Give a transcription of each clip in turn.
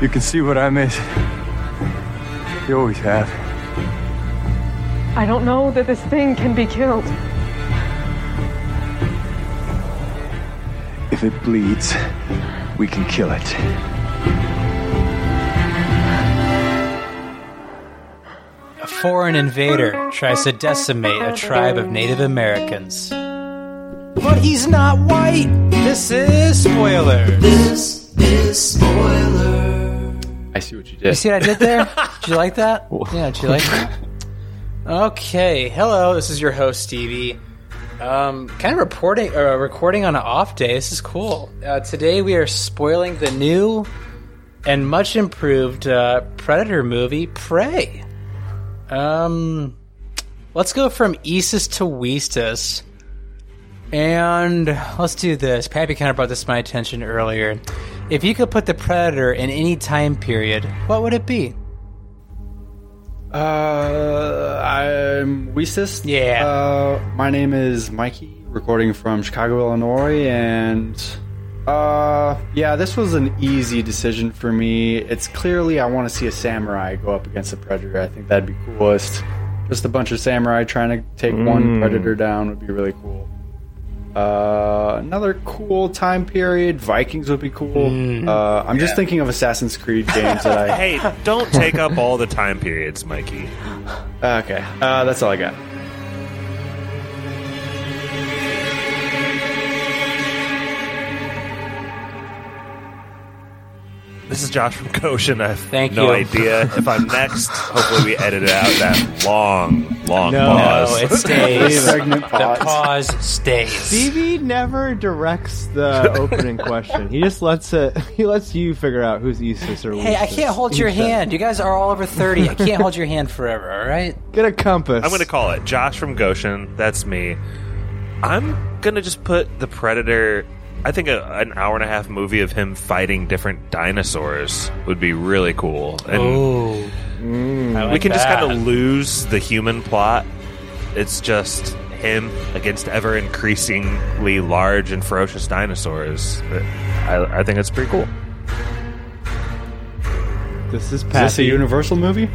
You can see what I miss. You always have. I don't know that this thing can be killed. If it bleeds, we can kill it. A foreign invader tries to decimate a tribe of Native Americans. But he's not white! This is spoiler! This is spoiler. I see what you You did. see what I did there? Did you like that? Yeah, did you like that? Okay, hello, this is your host, Stevie. Um, kind of reporting, uh, recording on an off day. This is cool. Uh, today we are spoiling the new and much improved uh, Predator movie, Prey. Um, let's go from Isis to Weestus. And let's do this. Pappy kind of brought this to my attention earlier. If you could put the Predator in any time period, what would it be? Uh, I'm Weesis. Yeah. Uh, my name is Mikey, recording from Chicago, Illinois, and uh, yeah, this was an easy decision for me. It's clearly I want to see a samurai go up against a predator. I think that'd be coolest. Just a bunch of samurai trying to take one predator down would be really cool. Uh, another cool time period. Vikings would be cool. Uh, I'm just thinking of Assassin's Creed games that I. Hey, don't take up all the time periods, Mikey. Okay, uh, that's all I got. This is Josh from Goshen. I have Thank no you. idea if I'm next. Hopefully, we edited out that long, long No. pause. No, it stays. Pregnant the pause. pause stays. Stevie never directs the opening question. He just lets it. He lets you figure out who's Eastus or Hey, I Weestus. can't hold your hand. You guys are all over 30. I can't hold your hand forever, all right? Get a compass. I'm going to call it Josh from Goshen. That's me. I'm going to just put the Predator. I think a, an hour and a half movie of him fighting different dinosaurs would be really cool. And Oh. Mm. we can just kind of lose the human plot. It's just him against ever increasingly large and ferocious dinosaurs. I, I think it's pretty cool. This is Is Patty. this a Universal movie?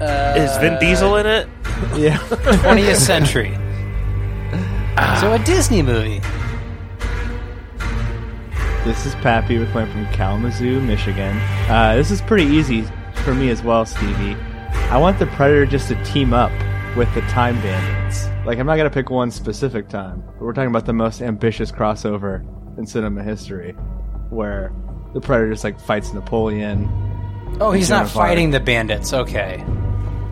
Is Vin Diesel in it? yeah. 20th century. So a Disney movie. This is Pappy. We're coming from Kalamazoo, Michigan. Uh, this is pretty easy for me as well, Stevie. I want the Predator just to team up with the Time Bandits. Like, I'm not going to pick one specific time, but we're talking about the most ambitious crossover in cinema history, where the Predator just like fights Napoleon. Oh, he's not fighting the bandits. Okay.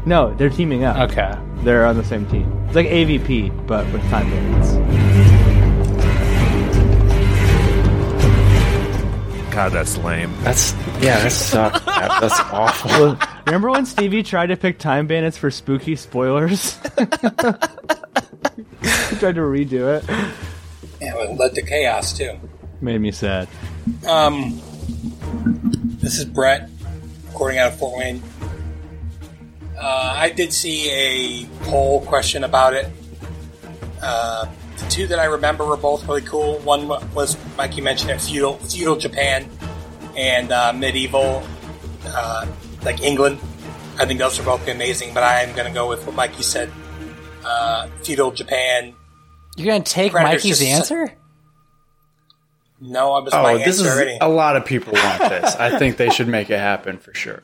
No, they're teaming up. Okay. They're on the same team. It's like AVP, but with Time Bandits. God, that's lame. That's yeah, that sucks. That- that's awful. Well, remember when Stevie tried to pick Time Bandits for spooky spoilers? he tried to redo it. Yeah, it led to chaos too. Made me sad. Um, this is Brett, recording out of Fort Wayne. Uh, I did see a poll question about it. Uh, the two that I remember were both really cool. One was, like you mentioned, it, feudal, feudal Japan and uh, medieval, uh, like England. I think those are both amazing, but I am going to go with what Mikey said. Uh, feudal Japan. You're going to take Predator's Mikey's just- answer? No, I was my Oh, this answer is already. a lot of people want this. I think they should make it happen for sure.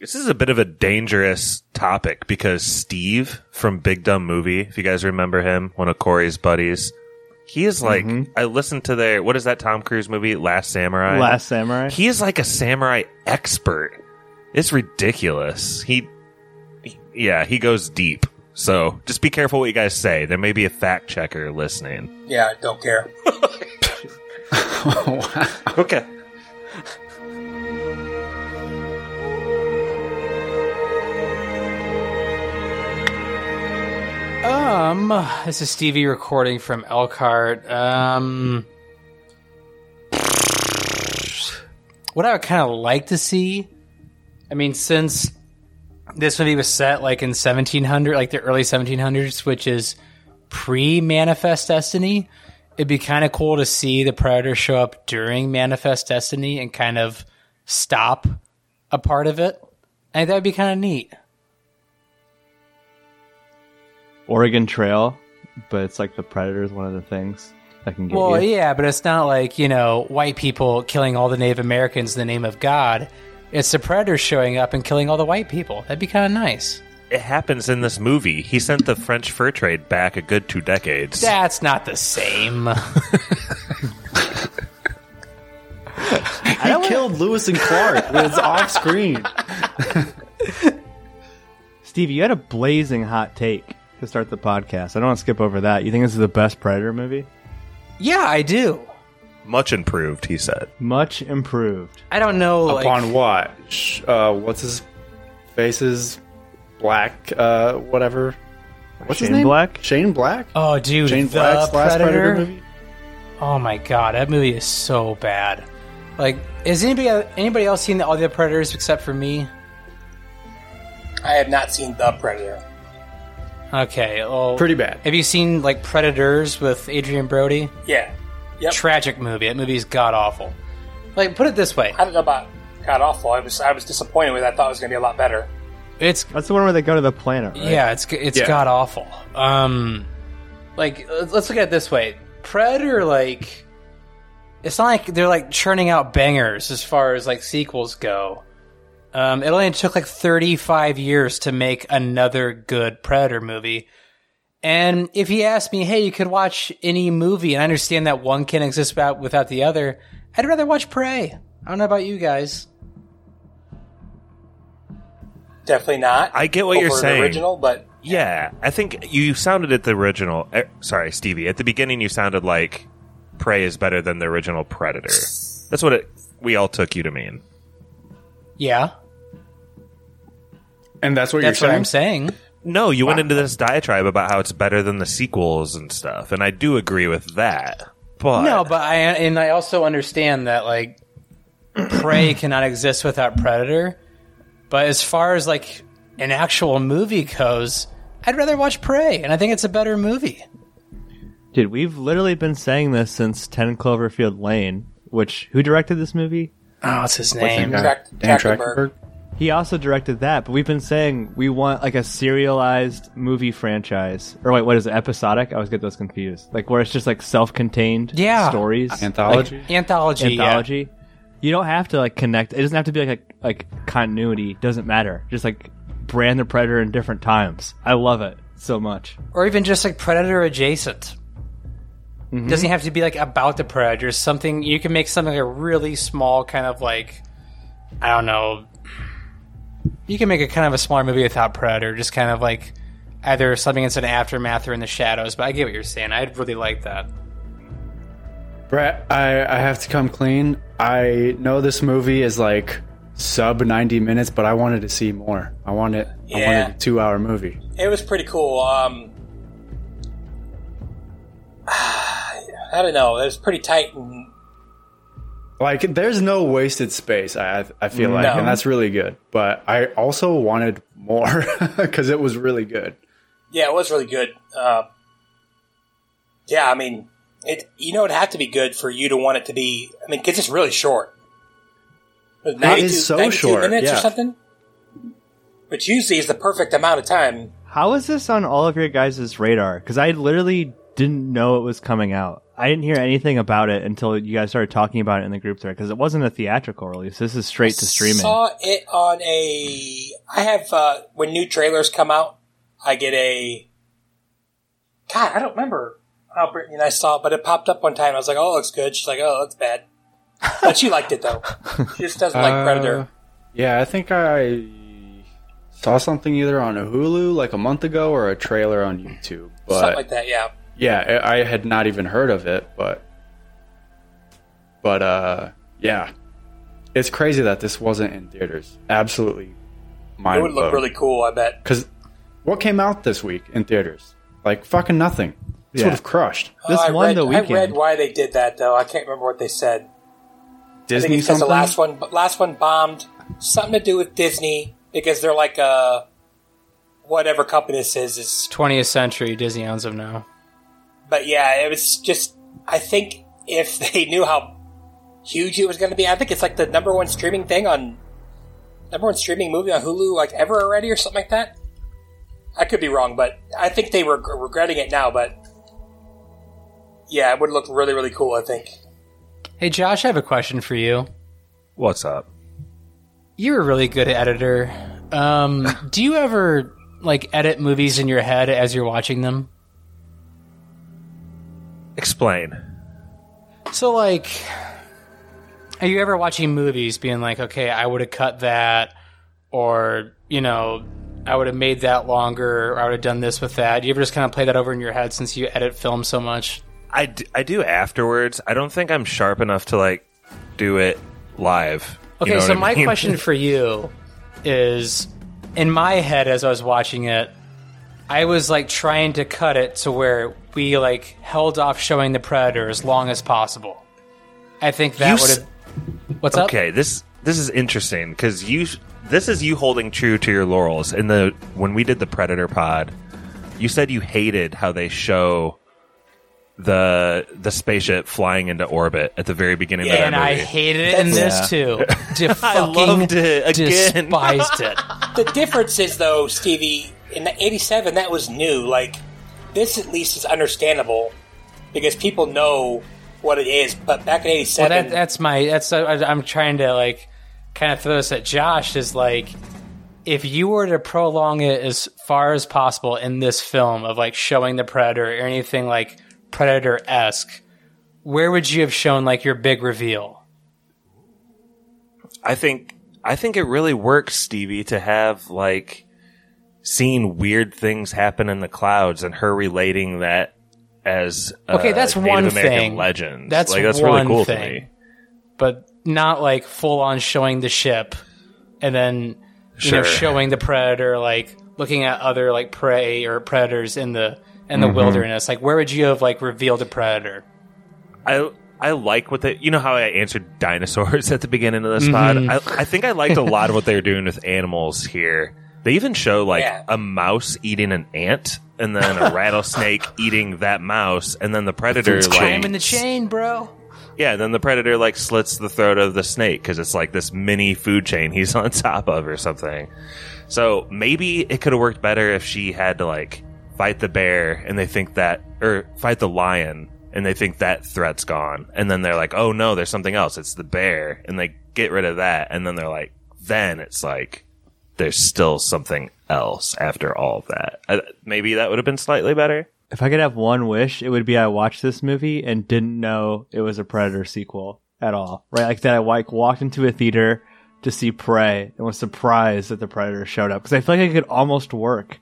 This is a bit of a dangerous topic because Steve from Big Dumb Movie, if you guys remember him, one of Corey's buddies, he is like, mm-hmm. I listened to their, what is that Tom Cruise movie, Last Samurai? Last Samurai. He is like a samurai expert. It's ridiculous. He, he- yeah, he goes deep. So just be careful what you guys say. There may be a fact checker listening. yeah, I don't care. Okay. Um, this is Stevie recording from Elkhart. Um, what I would kind of like to see, I mean, since this movie was set like in 1700, like the early 1700s, which is pre Manifest Destiny, it'd be kind of cool to see the Predator show up during Manifest Destiny and kind of stop a part of it. I think that'd be kind of neat. Oregon Trail, but it's like the Predator is one of the things that can get Well, you. yeah, but it's not like, you know, white people killing all the Native Americans in the name of God. It's the predators showing up and killing all the white people. That'd be kind of nice. It happens in this movie. He sent the French fur trade back a good two decades. That's not the same. He killed Lewis and Clark. It's off screen. Steve, you had a blazing hot take to start the podcast. I don't want to skip over that. You think this is the best Predator movie? yeah, I do. Much improved, he said. Much improved. I don't know. Like, Upon what? Uh, what's his face's black? Uh, whatever. What's his name? Black? Shane Black. oh, dude, Shane the Black's last Predator. Predator movie. Oh my god, that movie is so bad. Like, has anybody anybody else seen all the other Predators except for me? I have not seen The Predator. Okay, well, Pretty bad. Have you seen like Predators with Adrien Brody? Yeah. Yep. Tragic movie. That movie is god awful. Like, put it this way: I don't know about God awful. I was I was disappointed with. it. I thought it was going to be a lot better. it's That's the one where they go to the planet, right? yeah, it's it's Yeah. god awful. Um, like let's look at it this way: Predator, like, it's not like they're like churning out bangers as far as like sequels go. Um, it only took like 35 years to make another good Predator movie. And if he asked me, hey, you could watch any movie, and I understand that one can exist without, without the other, I'd rather watch Prey. I don't know about you guys. Definitely not. I get what over you're the saying. Original, but Yeah, I think you sounded at the original. eh, sorry, Stevie. At the beginning, you sounded like Prey is better than the original Predator. That's what it, we all took you to mean. Yeah, And that's what that's you're saying. That's what I'm saying. saying. No, you went into this diatribe about how it's better than the sequels and stuff, and I do agree with that. But No, but I and I also understand that like Prey cannot exist without Predator. But as far as like an actual movie goes, I'd rather watch Prey, and I think it's a better movie. Dude, we've literally been saying this since 10 Cloverfield Lane, which, who directed this movie? Oh, what's his name? Dan Trachtenberg. Trachtenberg. He also directed that, but we've been saying we want like a serialized movie franchise. Or wait, what is it? Episodic? I always get those confused. Like where it's just like self-contained Yeah. stories. Anthology. Anthology. yeah. anthology. You don't have to like connect. It doesn't have to be like a, like continuity. Doesn't matter. Just like brand the predator in different times. I love it so much. or even just like Predator adjacent. Mm-hmm. Doesn't have to be like about the Predator. Something you can make something like a really small kind of like I don't know. You can make a kind of a smaller movie without Predator, just kind of like either something that's an aftermath or in the shadows. But I get what you're saying. I'd really like that. Brett, I, I have to come clean. I know this movie is like sub 90 minutes, but I wanted to see more. I wanted I Yeah. wanted a two hour movie. it was pretty cool. Um, I don't know. It was pretty tight and Like, there's no wasted space. I I feel like, No. and that's really good. But I also wanted more because it was really good. Yeah, it was really good. Uh, yeah, I mean, it. You know, it had to be good for you to want it to be. I mean, because it's really short. It is so short, minutes or yeah. something. Which usually is the perfect amount of time. How is this on all of your guys' radar? Because I literally didn't know it was coming out. I didn't hear anything about it until you guys started talking about it in the group thread. Because it wasn't a theatrical release. This is straight to streaming. Saw it on a. I have uh, when new trailers come out, I get a. God, I don't remember how Brittany and I saw it, but it popped up one time. I was like, "Oh, it looks good." She's like, "Oh, it looks bad," but she liked it though. She just doesn't like Uh, Predator. Yeah, I think I saw something either on a Hulu like a month ago or a trailer on YouTube. But Something like that. Yeah. Yeah, I I had not even heard of it, but but uh yeah. It's crazy that this wasn't in theaters. Absolutely It would look really cool. I bet. Cuz what came out this week in theaters? Like fucking nothing. This Yeah. would have crushed. This Oh, I won read, the I read why they did that though. I can't remember what they said. Disney it's because something. the last one, last one bombed. Something to do with Disney because they're like uh whatever company this is is 20th century Disney owns them now. But yeah, it was just. I think if they knew how huge it was going to be. I think it's like the number one streaming thing on number one streaming movie on Hulu like ever already or something like that. I could be wrong, but I think they were regretting it now. But yeah, it would look really really cool. I think. Hey, Josh, I have a question for you. What's up? You're a really good editor. Um, do you ever like edit movies in your head as you're watching them? Explain. So, like, are you ever watching movies being like, okay, I would have cut that, or, you know, I would have made that longer, or I would have done this with that? Do you ever just kind of play that over in your head since you edit film so much? I, d- I do afterwards. I don't think I'm sharp enough to like do it live. You Okay, know so my mean? question for you is in my head as I was watching it, I was like trying to cut it to where we like held off showing the predator as long as possible. I think that You would have. What's up? Okay, this this is interesting because you this is you holding true to your laurels. In the when we did the Predator pod, you said you hated how they show the the spaceship flying into orbit at the very beginning Yeah, of And that I hated it in this too. De- fucking loved it again. Despised it. The difference is though, Stevie, in the '87 that was new. Like this, at least is understandable because people know what it is. But back in Well, '87, that, that's my. That's uh, I'm trying to like kind of throw this at Josh. Is like if you were to prolong it as far as possible in this film of like showing the predator or anything like predator esque, where would you have shown like your big reveal? I think I think it really works, Stevie, to have like seeing weird things happen in the clouds and her relating that as uh, Okay, that's Native one American thing. legends. That's like that's really cool thing. to me. but not like full on showing the ship and then you know showing the predator like looking at other like prey or predators in the in the Mm-hmm. wilderness like where would you have like revealed a predator I I like what they. You know how I answered dinosaurs at the beginning of this pod. I, I think I liked a lot of what they were doing with animals here. They even show like Yeah. a mouse eating an ant, and then a rattlesnake eating that mouse, and then the predator like time in the chain bro yeah, and then the predator like slits the throat of the snake because it's like this mini food chain he's on top of or something. So maybe it could have worked better if she had to like fight the bear and they think that, or fight the lion and they think that threat's gone. And then they're like, oh no, there's something else. It's the bear. And they get rid of that. And then they're like, then it's like, there's still something else after all of that. I, maybe that would have been slightly better. If I could have one wish, it would be I watched this movie and didn't know it was a Predator sequel at all. Right? Like that I like walked into a theater to see Prey and was surprised that the Predator showed up. Because I feel like it could almost work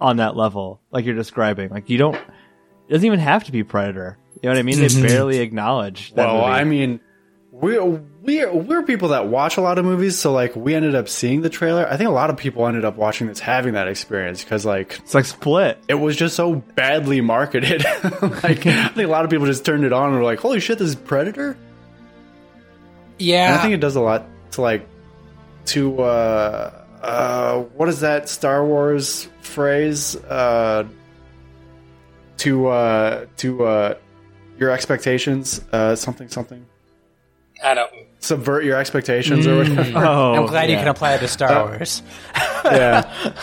on that level, like you're describing. Like you don't, it doesn't even have to be Predator. You know what I mean? They barely acknowledge that Well, movie. I mean, we're we're we're people that watch a lot of movies, so like we ended up seeing the trailer. I think a lot of people ended up watching this having that experience because like it's like Split. it was just so badly marketed. like I think a lot of people just turned it on and were like, "Holy shit, this is Predator!" yeah And I think it does a lot to like to uh uh what is that Star Wars phrase? Uh to uh to uh your expectations, uh something something. I don't. Subvert your expectations or whatever. Oh, i'm glad you can apply it to star wars yeah.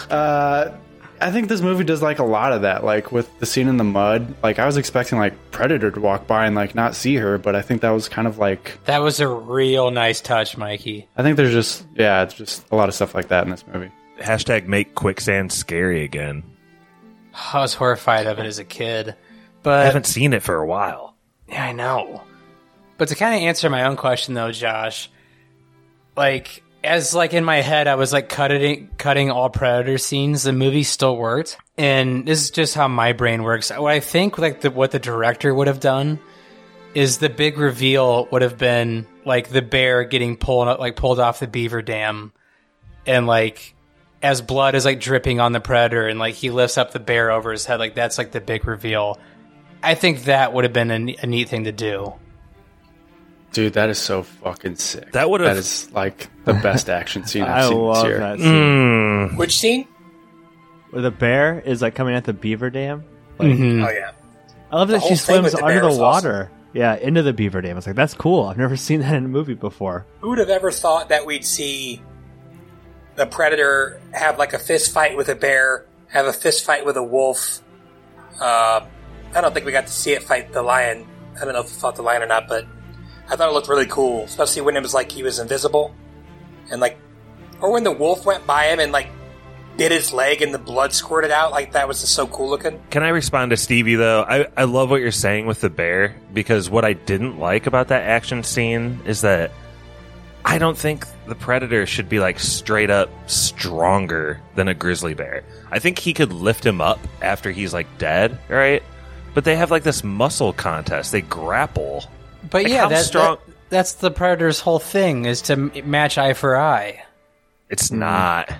Uh I think this movie does like a lot of that, like with the scene in the mud. Like I was expecting like Predator to walk by and like not see her, but I think that was kind of like that was a real nice touch mikey I think there's just yeah, it's just a lot of stuff like that in this movie. Hashtag make quicksand scary again. i was horrified of it as a kid but I haven't seen it for a while. Yeah, I know. But to kind of answer my own question though, Josh, like as like in my head I was like cutting cutting all predator scenes, the movie still worked. And this is just how my brain works. What I think like the, what the director would have done is the big reveal would have been like the bear getting pulled like pulled off the beaver dam and like as blood is like dripping on the predator and like he lifts up the bear over his head like that's like the big reveal. I think that would have been a, a neat thing to do. Dude, that is so fucking sick. That would've- That is like the best action scene I I've seen love this year. that scene. Mm. Which scene? Where the bear is like coming at the beaver dam. Like, Oh yeah. I love that whole she thing with swims the under bear the is water. Yeah, into the beaver dam. I was like, that's cool. I've never seen that in a movie before. Who would have ever thought that we'd see the predator have like a fist fight with a bear, have a fist fight with a wolf? Uh, I don't think we got to see it fight the lion. I don't know if it fought the lion or not, but I thought it looked really cool, especially when it was like he was invisible and like, or when the wolf went by him and like bit his leg and the blood squirted out. Like that was just so cool looking. Can I respond to Stevie though? I, I love what you're saying with the bear because what I didn't like about that action scene is that I don't think the predator should be like straight up stronger than a grizzly bear. I think he could lift him up after he's like dead, right? But they have like this muscle contest. They grapple. But Like, yeah, that, strong- that- that's the predator's whole thing is to match eye for eye. It's not.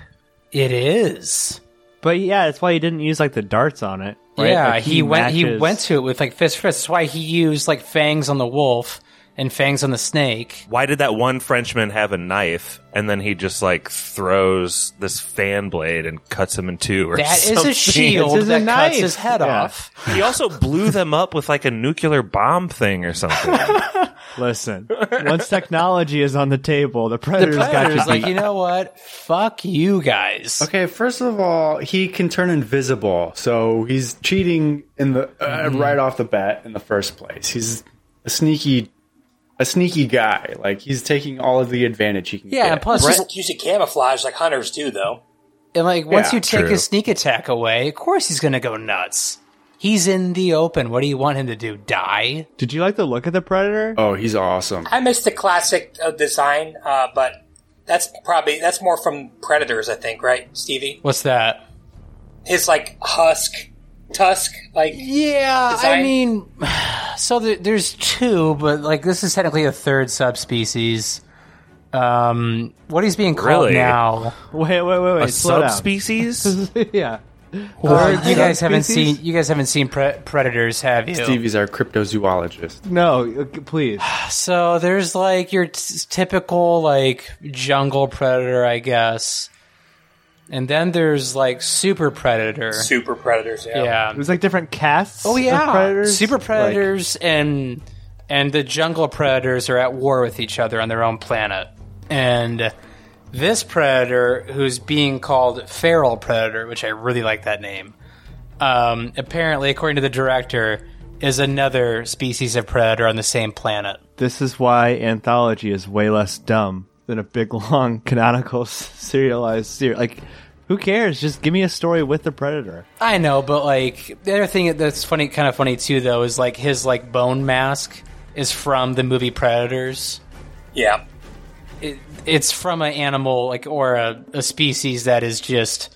It is. But yeah, that's why he didn't use like the darts on it. right? Yeah, Like, he, went. He matches- went to it with like fist first. That's why he used like fangs on the wolf and fangs on the snake. Why did that one Frenchman have a knife and then he just like throws this fan blade and cuts him in two or That is something? a shield It's a that knife. cuts his head Yeah. off. He also blew them up with like a nuclear bomb thing or something. Listen, once technology is on the table, the The predator's got predator's you like, beat. you know what? Fuck you guys. Okay, first of all, he can turn invisible, so he's cheating in the uh, right off the bat in the first place. He's a sneaky, a sneaky guy. Like he's taking all of the advantage he can Yeah, get. and plus, Brett just, using camouflage like hunters do, though. and like once Yeah, you take true. his sneak attack away, of course he's gonna go nuts. He's in the open. What do you want him to do? Die? Did you like the look of the predator? oh, he's awesome. I missed the classic uh, design, uh, but that's probably that's more from Predators, I think, right, Stevie? What's that? His like husk, tusk, like Yeah, I mean, so there, there's two, but like this is technically a third subspecies. Um, what he's being called Really? now? Wait, wait, wait, wait. a slow down. subspecies? yeah. Well, Third you guys haven't subspecies? seen you guys haven't seen pre- predators, have you? Stevie's our cryptozoologist. No, uh, please. So there's like your t- typical like jungle predator, I guess, and then there's like super predator. super Predators. Yeah. yeah. It was like different castes. Oh of yeah, predators. super Like, predators and and the jungle predators are at war with each other on their own planet. And this predator, who's being called feral predator, which I really like that name, um, apparently, according to the director, is another species of predator on the same planet. this is why anthology is way less dumb than a big long canonical serialized series. Like, who cares? Just give me a story with the predator. I know, but like the other thing that's funny, kind of funny too, though, is like his like bone mask is from the movie Predators. yeah. it, it's from an animal like or a, a species that is just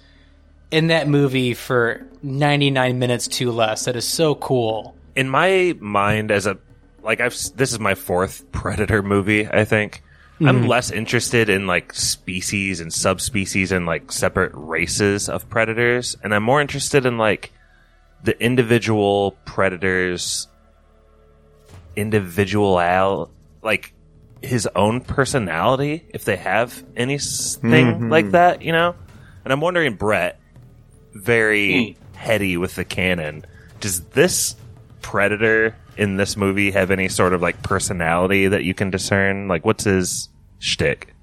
in that movie for 99 minutes too less that is so cool in my mind as a like I've this is my fourth predator movie I think I'm mm-hmm. less interested in like species and subspecies and like separate races of predators and I'm more interested in like the individual predators individual like his own personality if they have anything mm-hmm. like that you know? And I'm wondering Brett very hmm. heady with the canon. Does this predator in this movie have any sort of like personality that you can discern? Like, what's his shtick?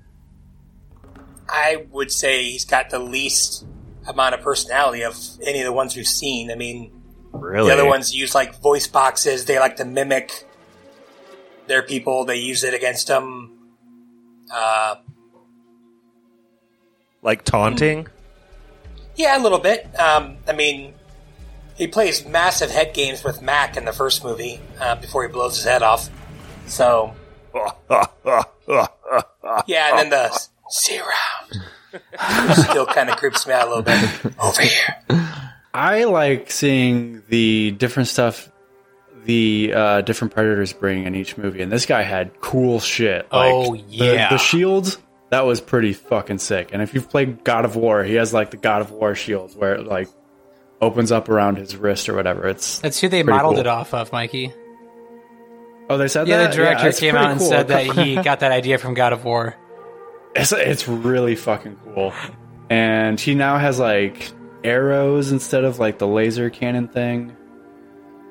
I would say he's got the least amount of personality of any of the ones we've seen. I mean, Really? the other ones use like voice boxes. They like to mimic their people. They use it against them. Uh, like taunting? yeah, a little bit. Um, I mean, he plays massive head games with Mac in the first movie uh, before he blows his head off. So yeah, and then the see around still kind of creeps me out a little bit. Over here. I like seeing the different stuff the uh, different predators bring in each movie, and this guy had cool shit. Like, Oh, yeah. the, shields that was pretty fucking sick. And if you've played God of War, he has like the God of War shields where it like opens up around his wrist or whatever. It's that's who they modeled cool. it off of mikey oh they said yeah that the director it's came out and cool. said that he got that idea from god of war It's it's really fucking cool. And he now has like arrows instead of like the laser cannon thing.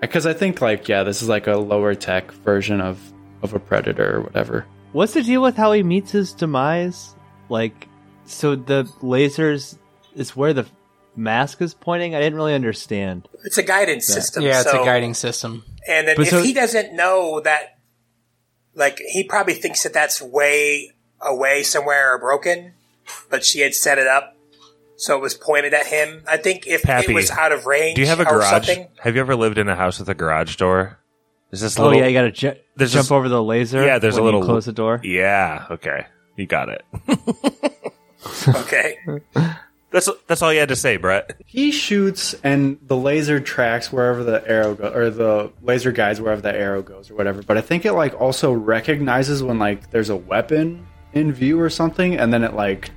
Because I think like yeah, this is like a lower tech version of of a predator or whatever. What's the deal with how he meets his demise? Like, so the lasers is where the mask is pointing. I didn't really understand. It's a guidance system. Yeah, it's so- a guiding system. And then But if so- he doesn't know that, like, he probably thinks that that's way away somewhere or broken, but she had set it up so it was pointed at him. I think if Pappy, it was out of range Do you have a garage? Have you ever lived in a house with a garage door? Is this Oh little? yeah, you gotta ju- There's jump this- over the laser. Yeah, there's a when you little- close the door. Yeah. Okay. You got it. okay. That's that's all you had to say, Brett. He shoots and the laser tracks wherever the arrow goes, or the laser guides wherever the arrow goes, or whatever. But I think it like also recognizes when like there's a weapon in view or something, and then it like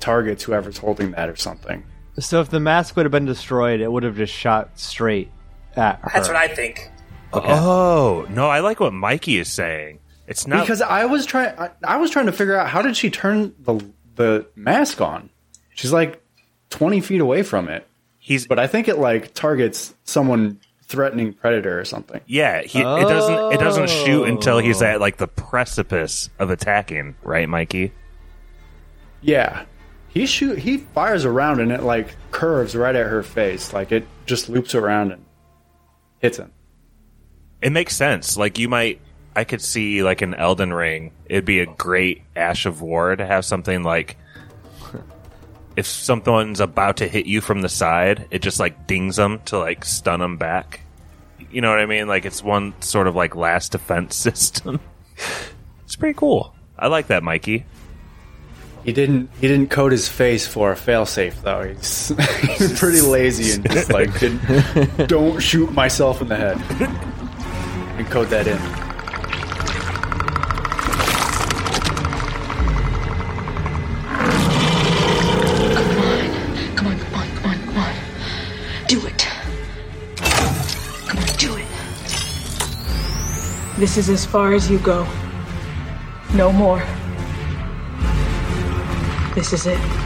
targets whoever's holding that or something. So if the mask would have been destroyed, it would have just shot straight at her. That's what I think. Oh no, I like what Mikey is saying. It's not because I was trying, I, I was trying to figure out how did she turn the the mask on? She's like twenty feet away from it, he's but I think it like targets someone threatening predator or something. yeah. He it doesn't it doesn't shoot until he's oh. at like the precipice of attacking, right, Mikey? Yeah. He shoot he fires around and it like curves right at her face. Like it just loops around and hits him. It makes sense. Like you might, I could see like an Elden Ring. It'd be a great Ash of War to have something like. If someone's about to hit you from the side, it just like dings them to like stun them back. You know what I mean? Like it's one sort of like last defense system. it's pretty cool. I like that, Mikey. He didn't he didn't code his face for a failsafe though. He's, he's pretty lazy and just like didn't don't shoot myself in the head. And code that in. This is as far as you go. No more. This is it.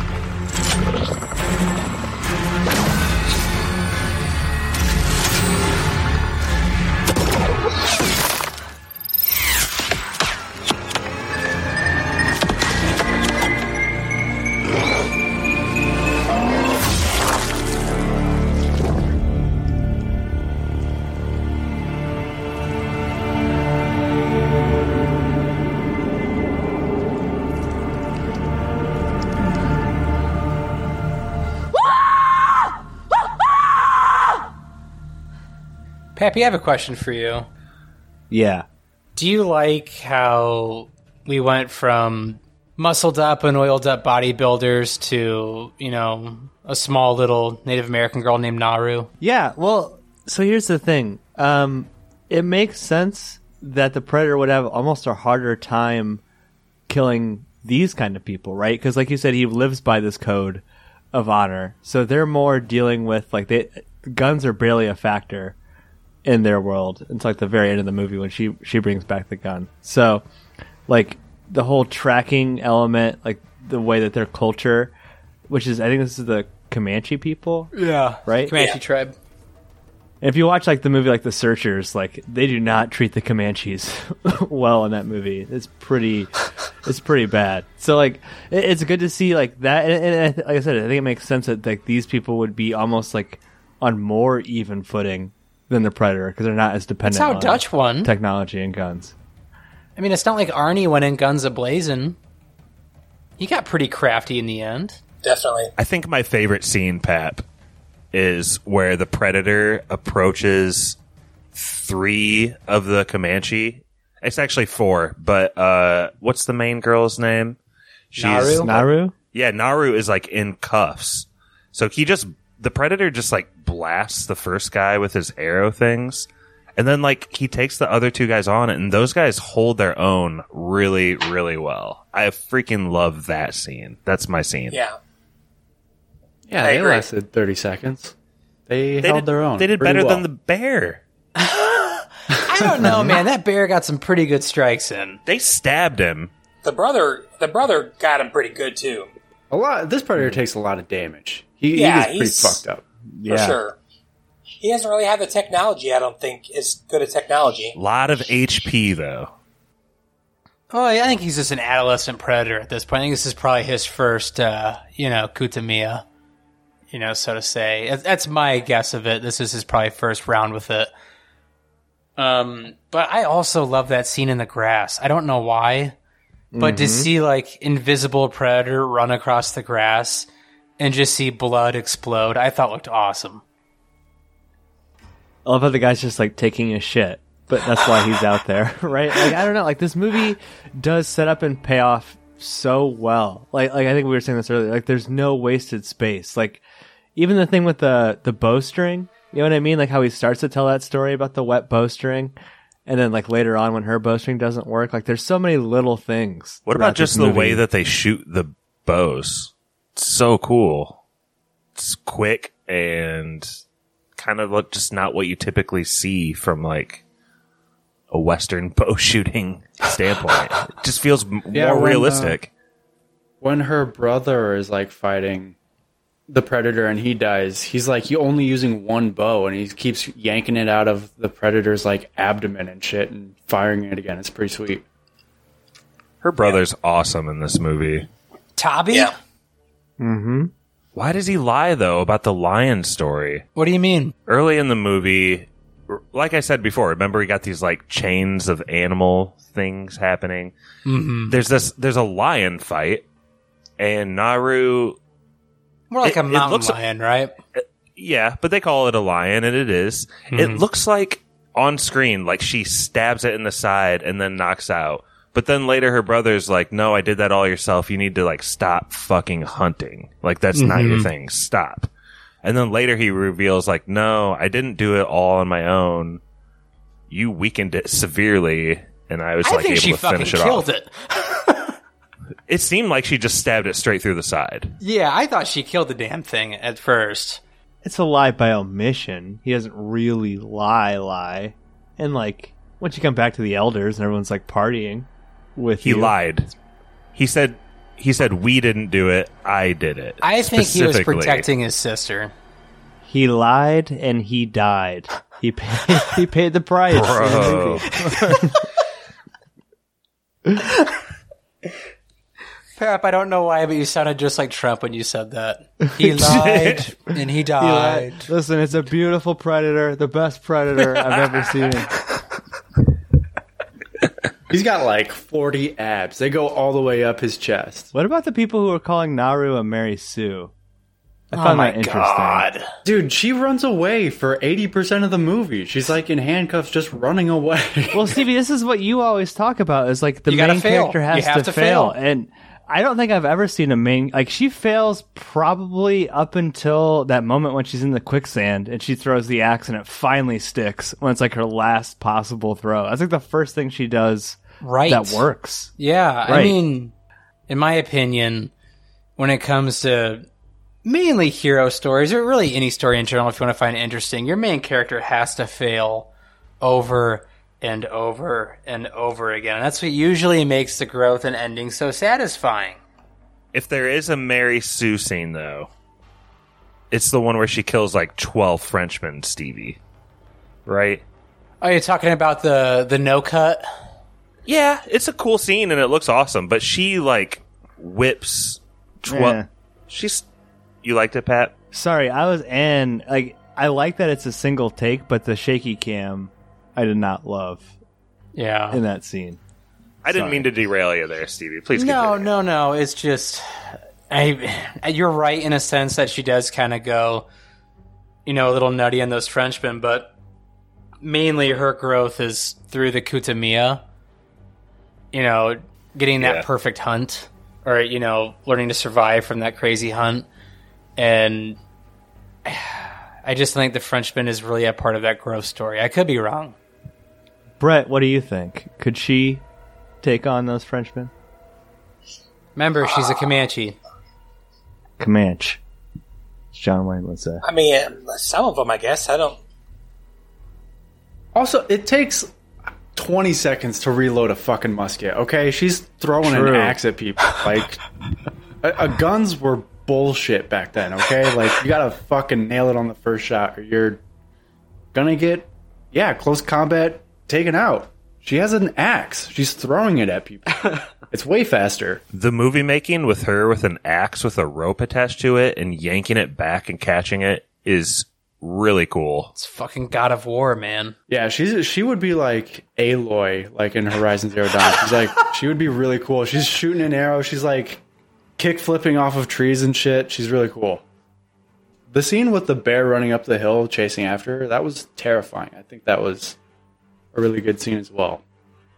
Pappy, I have a question for you. Yeah. Do you like how we went from muscled up and oiled up bodybuilders to, you know, a small little Native American girl named Naru? Yeah, well, so here's the thing. Um, it makes sense that the predator would have almost a harder time killing these kind of people, right? Because, like you said, he lives by this code of honor. So they're more dealing with like they guns are barely a factor in their world It's like the very end of the movie when she she brings back the gun. So, like the whole tracking element, like the way that their culture, which is I think this is the Comanche people, Yeah. right? Comanche Yeah. tribe. And if you watch like the movie like The Searchers, like they do not treat the Comanches well in that movie. It's pretty, it's pretty bad. So like it, it's good to see like that. And, and I th- like I said, I think it makes sense that like these people would be almost like on more even footing than the Predator because they're not as dependent. That's how on Dutch won. technology and guns. I mean, it's not like Arnie went in guns ablazing. He got pretty crafty in the end. Definitely. I think my favorite scene, Pap, is where the predator approaches three of the Comanche. It's actually four, but uh, what's the main girl's name? She's Naru? Naru. yeah, Naru is like in cuffs. So he just the predator just like blasts the first guy with his arrow things. And then like he takes the other two guys on and those guys hold their own really really well. I freaking love that scene. That's my scene. Yeah. Yeah, I they agree. lasted thirty seconds. They, They held did, their own. They did better well. than the bear. I don't know, man. That bear got some pretty good strikes in. They stabbed him. The brother, the brother got him pretty good too, a lot. This predator hmm. takes a lot of damage. He, Yeah, he was he's- pretty fucked up. For sure. He doesn't really have the technology. I don't think is good at technology. A lot of HP though. Oh, I think he's just an adolescent predator at this point. I think this is probably his first, uh, you know, kühtaamia, you know, so to say. That's my guess of it. This is his probably first round with it. Um, but I also love that scene in the grass. I don't know why, but to see like invisible predator run across the grass and just see blood explode, I thought looked awesome. I love how the guy's just like taking a shit, but that's why he's out there, right? Like I don't know, like this movie does set up and pay off so well. Like like I think we were saying this earlier. Like there's no wasted space. Like even the thing with the the bowstring, you know what I mean? Like how he starts to tell that story about the wet bowstring. And then, like later on, when her bowstring doesn't work, like there's so many little things. What about just the movie. way that they shoot the bows? It's so cool. It's quick and kind of look just not what you typically see from like a Western bow shooting standpoint. it just feels Yeah, more when, uh, realistic. when her brother is like fighting the predator and he dies, he's like you only using one bow and he keeps yanking it out of the predator's like abdomen and shit and firing it again. It's pretty sweet. Her brother's awesome in this movie. Taabe? Yeah. Mm-hmm. Why does he lie though about the lion story? What do you mean? early in the movie, like I said before, remember we got these like chains of animal things happening. Mm-hmm. There's this, there's a lion fight, and Naru, More like It- a it mountain looks- lion, right? Uh, yeah, but they call it a lion, and it is. It mm-hmm. looks like on screen, like she stabs it in the side and then knocks out. But then later her brother's like, no, I did that all yourself. You need to like stop fucking hunting. Like that's not your mm-hmm. thing. Stop. And then later he reveals like, no, I didn't do it all on my own. You weakened it severely. And I was I like able she to fucking finish it killed off. it. It seemed like she just stabbed it straight through the side. Yeah, I thought she killed the damn thing at first. it's a lie by omission. He doesn't really lie, lie. And like, once you come back to the elders and everyone's like partying with He you, lied. He said, he said, we didn't do it. I did it. I think he was protecting his sister. he lied and he died. He paid. he paid the price. Bro. Parap, I don't know why, but you sounded just like Trump when you said that. He lied and he He died. lied. Listen, it's a beautiful predator, the best predator I've ever seen. He's got like 40 abs. They go all the way up his chest. What about the people who are calling Naru a Mary Sue? I Oh found my that interesting. god. Dude, she runs away for 80% of the movie. She's like in handcuffs just running away. Well, Stevie, this is what you always talk about is like the You main fail. character has You have to, to fail. fail. And I don't think I've ever seen a main like she fails probably up until that moment when she's in the quicksand and she throws the axe and it finally sticks when it's like her last possible throw. That's like the first thing she does Right. that works. Yeah, I mean, in my opinion, when it comes to mainly hero stories, or really any story in general, if you want to find it interesting, your main character has to fail over and over and over again. And that's what usually makes the growth and ending so satisfying. If there is a Mary Sue scene, though, it's the one where she kills like 12 Frenchmen, Stevie. Right? Are you talking about the the no cut? Yeah, it's a cool scene and it looks awesome, but she like whips 12. Eh. She's. You liked it, Pat? Sorry, I was and like I like that it's a single take, but the shaky cam I did not love Yeah. in that scene. I didn't Sorry. mean to derail you there, Stevie. Please No, no, no. It's just, I. You're right in a sense that she does kind of go, you know, a little nutty on those Frenchmen, but mainly her growth is through the kühtaamia. You know, getting that Yeah. perfect hunt, or you know, learning to survive from that crazy hunt, and I just think the Frenchman is really a part of that growth story. I could be wrong. Brett, what do you think? Could she take on those Frenchmen? Remember, she's a Comanche. Comanche. John Wayne would say. I mean, some of them, I guess. I don't. Also, it takes 20 seconds to reload a fucking musket, okay? She's throwing True. an axe at people. Like, a, a guns were bullshit back then, okay? Like, you gotta fucking nail it on the first shot or you're gonna get, yeah, close combat taken out. She has an axe. She's throwing it at people. it's way faster. The movie making with her with an axe with a rope attached to it and yanking it back and catching it is really cool. It's fucking God of War, man. Yeah, she's she would be like Aloy, like in Horizon Zero Dawn. She's like she would be really cool. She's shooting an arrow. She's like kick flipping off of trees and shit. She's really cool. The scene with the bear running up the hill chasing after her, that was terrifying. I think that was a really good scene as well.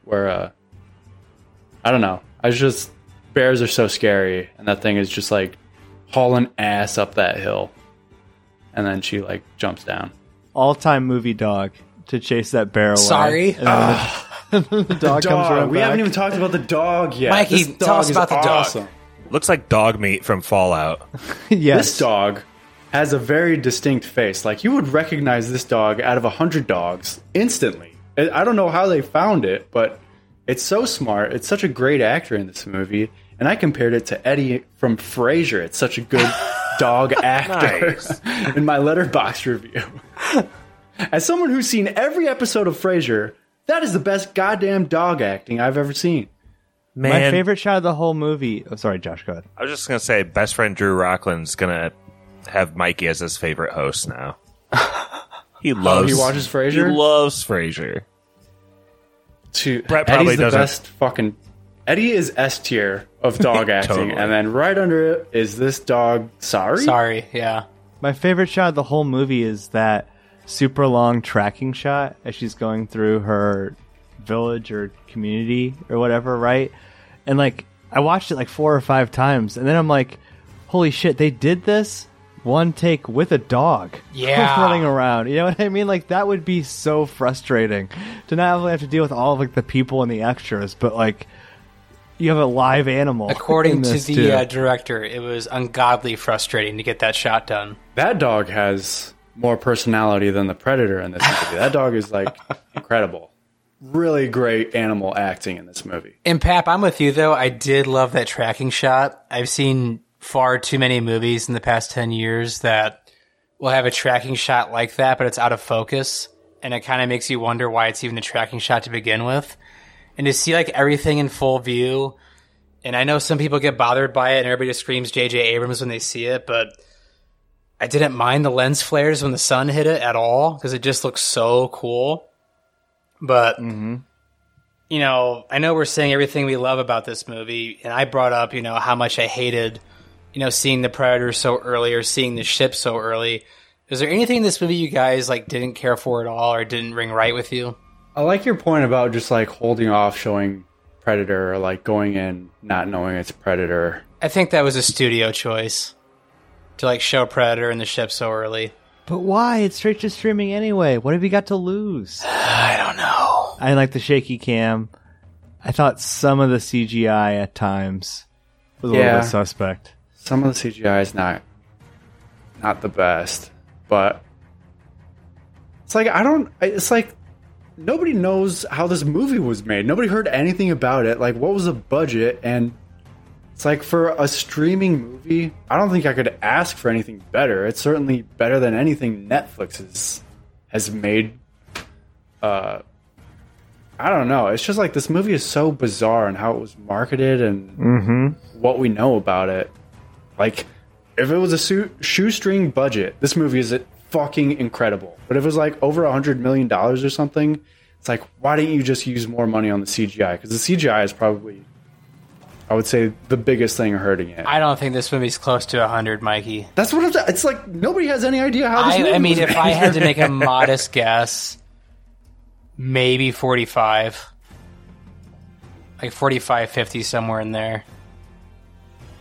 Where uh I don't know. I was just bears are so scary and that thing is just like hauling ass up that hill. And then she like jumps down. All time movie dog to chase that bear away. Sorry. And then the, ah. the dog, comes around. We back. haven't even talked about the dog yet. Mikey, This tell us is about the dog. awesome. Looks like Dogmeat from Fallout. yes. This dog has a very distinct face. Like you would recognize this dog out of a hundred dogs instantly. I I don't know how they found it, but it's so smart. It's such a great actor in this movie, and I compared it to Eddie from Frasier. It's such a good dog actor in my Letterboxd review. As someone who's seen every episode of Frasier, that is the best goddamn dog acting I've ever seen. Man, My favorite shot of the whole movie. Oh, sorry, Josh. Go ahead. I was just gonna say, best friend Drew Rockland's gonna have Mikey as his favorite host now. He loves. he watches Frasier? He loves Frasier. to Brett probably Eddie's the doesn't- best fucking Eddie is S tier of dog acting, Totally. and then right under it is this dog. Sorry, Sorry, yeah. My favorite shot of the whole movie is that super long tracking shot as she's going through her village or community or whatever, right? And like I watched it like four or five times, and then I'm like, "Holy shit! They did this one take with a dog, Yeah. running around." You know what I mean? Like that would be so frustrating to not only have to deal with all of like the people and the extras, but like you have a live animal. According to the uh, director, it was ungodly frustrating to get that shot done. that dog has more personality than the predator in this movie. that dog is like incredible. Really great animal acting in this movie. And Pap, I'm with you though. I did love that tracking shot. I've seen far too many movies in the past 10 years that will have a tracking shot like that, but it's out of focus. And it kind of makes you wonder why it's even a tracking shot to begin with. And to see like everything in full view, and I know some people get bothered by it and everybody just screams JJ Abrams when they see it, but I didn't mind the lens flares when the sun hit it at all because it just looks so cool. But mm-hmm. you know, I know we're saying everything we love about this movie, and I brought up, you know, how much I hated, you know, seeing the Predator so early or seeing the ship so early. Is there anything in this movie you guys like didn't care for at all or didn't ring right with you? I like your point about just like holding off showing predator or like going in not knowing it's predator. I think that was a studio choice to like show Predator in the ship so early. But why? It's straight to streaming anyway. What have you got to lose? I don't know. I like the shaky cam. I thought some of the CGI at times was a little bit suspect. Some of the CGI is not not the best, but it's like I don't. It's like nobody knows how this movie was made. Nobody heard anything about it. Like, what was the budget? And it's like for a streaming movie, I don't think I could ask for anything better. It's certainly better than anything Netflix has has made. Uh, I don't know. It's just like this movie is so bizarre and how it was marketed and what we know about it. Like, if it was a shoestring budget, this movie is fucking incredible. But if it was like over a hundred million dollars or something, it's like, why didn't you just use more money on the CGI? Because the CGI is probably, I would say, the biggest thing hurting it. I don't think this movie's close to a 100, Mikey. That's what I'm. It's like nobody has any idea how this. movie I, I mean, if I had to make a modest guess, maybe 45. Like 45, 50, somewhere in there.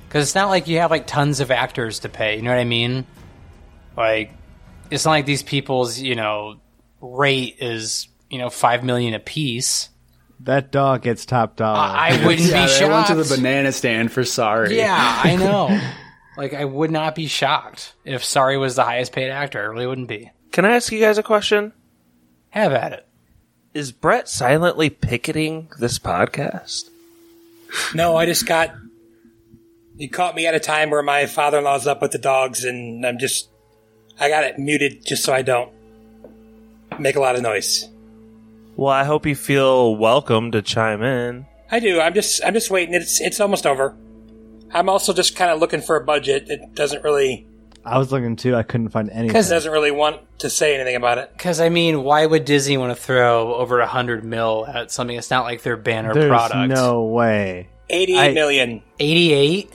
Because it's not like you have like tons of actors to pay. You know what I mean? Like, it's not like these people's, you know, rate is, you know, 5 million a piece. That dog gets top dollar. I I wouldn't yeah, be they went to the banana stand for sorry. Yeah, I know. like, I would not be shocked if Sorry was the highest paid actor. I really wouldn't be. Can I ask you guys a question? Have at it. Is Brett silently picketing this podcast? No, I just got. You caught me at a time where my father in law's up with the dogs, and I'm just. I got it muted just so I don't. make a lot of noise. Well, I hope you feel welcome to chime in. I do. I'm just I'm just waiting. It's it's almost over. I'm also just kind of looking for a budget. It doesn't really I was looking too. I couldn't find anything. it doesn't really want to say anything about it. Because I mean, why would Disney want to throw over a hundred mil at something? It's not like their banner There's product. no way. Eighty-eight I- million. eighty-eight,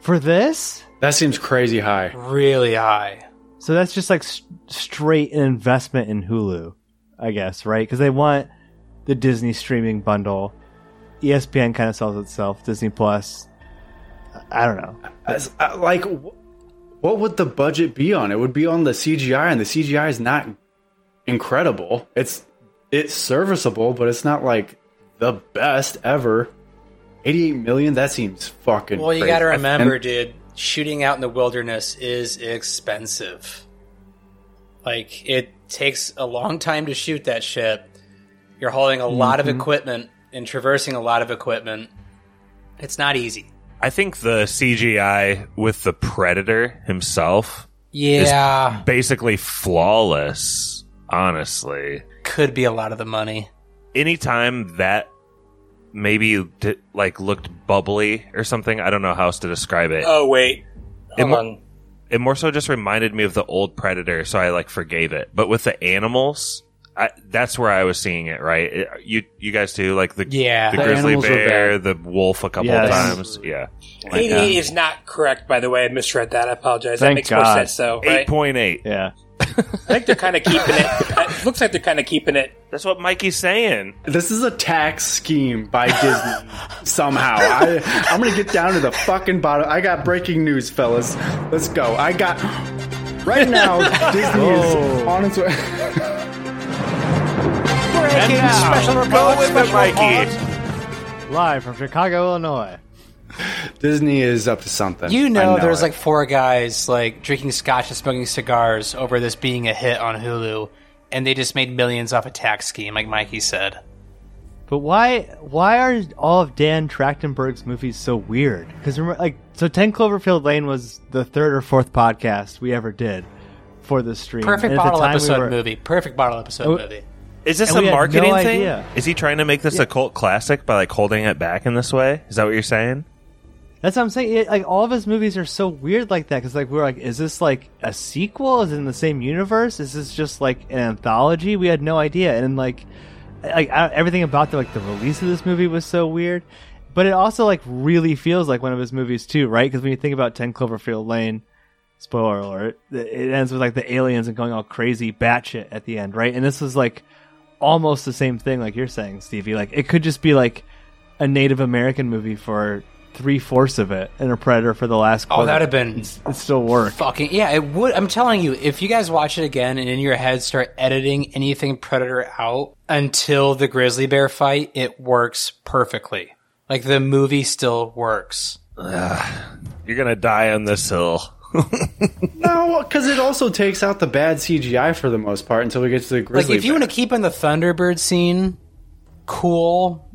For this? That seems crazy high. really high. So that's just like s- straight an investment in Hulu, I guess, right? Because they want the Disney streaming bundle. ESPN kind of sells itself. Disney Plus. I don't know. As, uh, like, wh- what would the budget be on? It would be on the CGI, and the CGI is not incredible. It's it's serviceable, but it's not like the best ever. Eighty-eight million. That seems fucking. Well, you got to remember, And- dude, shooting out in the wilderness is expensive. Like, it takes a long time to shoot that shit. You're hauling a lot of Mm-hmm. equipment and traversing a lot of equipment. It's not easy. I think the CGI with the Predator himself Yeah, basically flawless, honestly. could be a lot of the money. Anytime that maybe di- like looked bubbly or something, I don't know how else to describe it. Oh wait, It mo- on. it more so just reminded me of the old Predator, so I like forgave it. But with the animals, I, that's where I was seeing it. Right? It- you you guys too, like the Yeah. the, The grizzly bear, the wolf, a couple Yes. times. Yeah, Eighty-eight is not correct, by the way. I misread that. I apologize. that Thank makes more God. sense, though. Right? eight point eight. Yeah. I think they're kind of keeping it. It looks like they're kind of keeping it. That's what Mikey's saying. This is a tax scheme by Disney. somehow, I I'm gonna get down to the fucking bottom. I got breaking news, fellas. Let's go. I got right now. Disney is on its way. And now, report, with Mikey. Live from Chicago, Illinois. Disney is up to something. You I know, there's it. like four guys like drinking scotch and smoking cigars over this being a hit on Hulu, and they just made millions off a tax scheme, like Mikey said. But why why are all of Dan Trachtenberg's movies so weird? Because remember, like so, Ten Cloverfield Lane was the third or fourth podcast we ever did for the stream. Perfect And bottle time we episode were- movie. Perfect bottle episode Oh, movie. Is this And a we had no marketing thing? idea. Is he trying to make this a cult classic by like holding it back in this way? Is that what you're saying? That's what I'm saying. It, like all of his movies are so weird like that because like we're like, is this like a sequel? Is it in the same universe? Is this just like an anthology? We had no idea, and like, like I, everything about the like the release of this movie was so weird. But it also like really feels like one of his movies too, right? Because when you think about Ten Cloverfield Lane, spoiler alert, it ends with like the aliens and going all crazy batshit at the end, right? And this is like almost the same thing, like you're saying, Stevie. Like it could just be like a Native American movie for three fourths of it, in a Predator for the last. Oh, that'd have been it still work. fucking yeah. It would. I'm telling you, if you guys watch it again and in your head start editing anything Predator out until the grizzly bear fight, it works perfectly. Like the movie still works. You're gonna die on this hill. no, because it also takes out the bad CGI for the most part until we get to the grizzly. Like grizzly. if you want to keep in the Thunderbird scene, cool.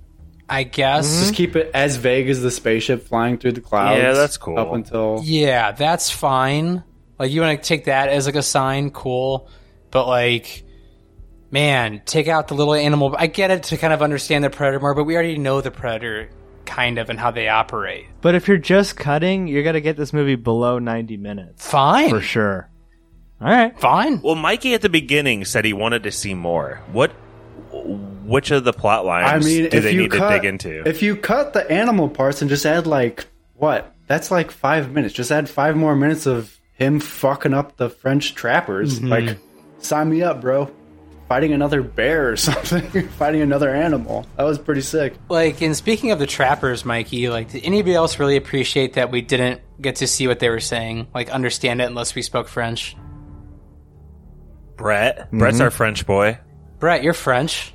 I guess. just keep it as vague as the spaceship flying through the clouds. Yeah, that's cool. Up until Yeah, that's fine. Like you want to take that as like a sign, cool. But like, man, take out the little animal. I get it to kind of understand the predator more, but we already know the predator kind of and how they operate. But if you're just cutting, you're gonna get this movie below 90 minutes Fine, for sure. All right. fine. Well, Mikey at the beginning said he wanted to see more. What? Which of the plot I lines mean, do they need cut, to dig into? If you cut the animal parts and just add like what? That's like five minutes. Just add five more minutes of him fucking up the French trappers. Mm-hmm. Like, sign me up, bro. Fighting another bear or something. Fighting another animal. That was pretty sick. Like, and speaking of the trappers, Mikey, like, did anybody else really appreciate that we didn't get to see what they were saying, like, understand it unless we spoke French? Brett. Brett's our French boy. Brett, you're French.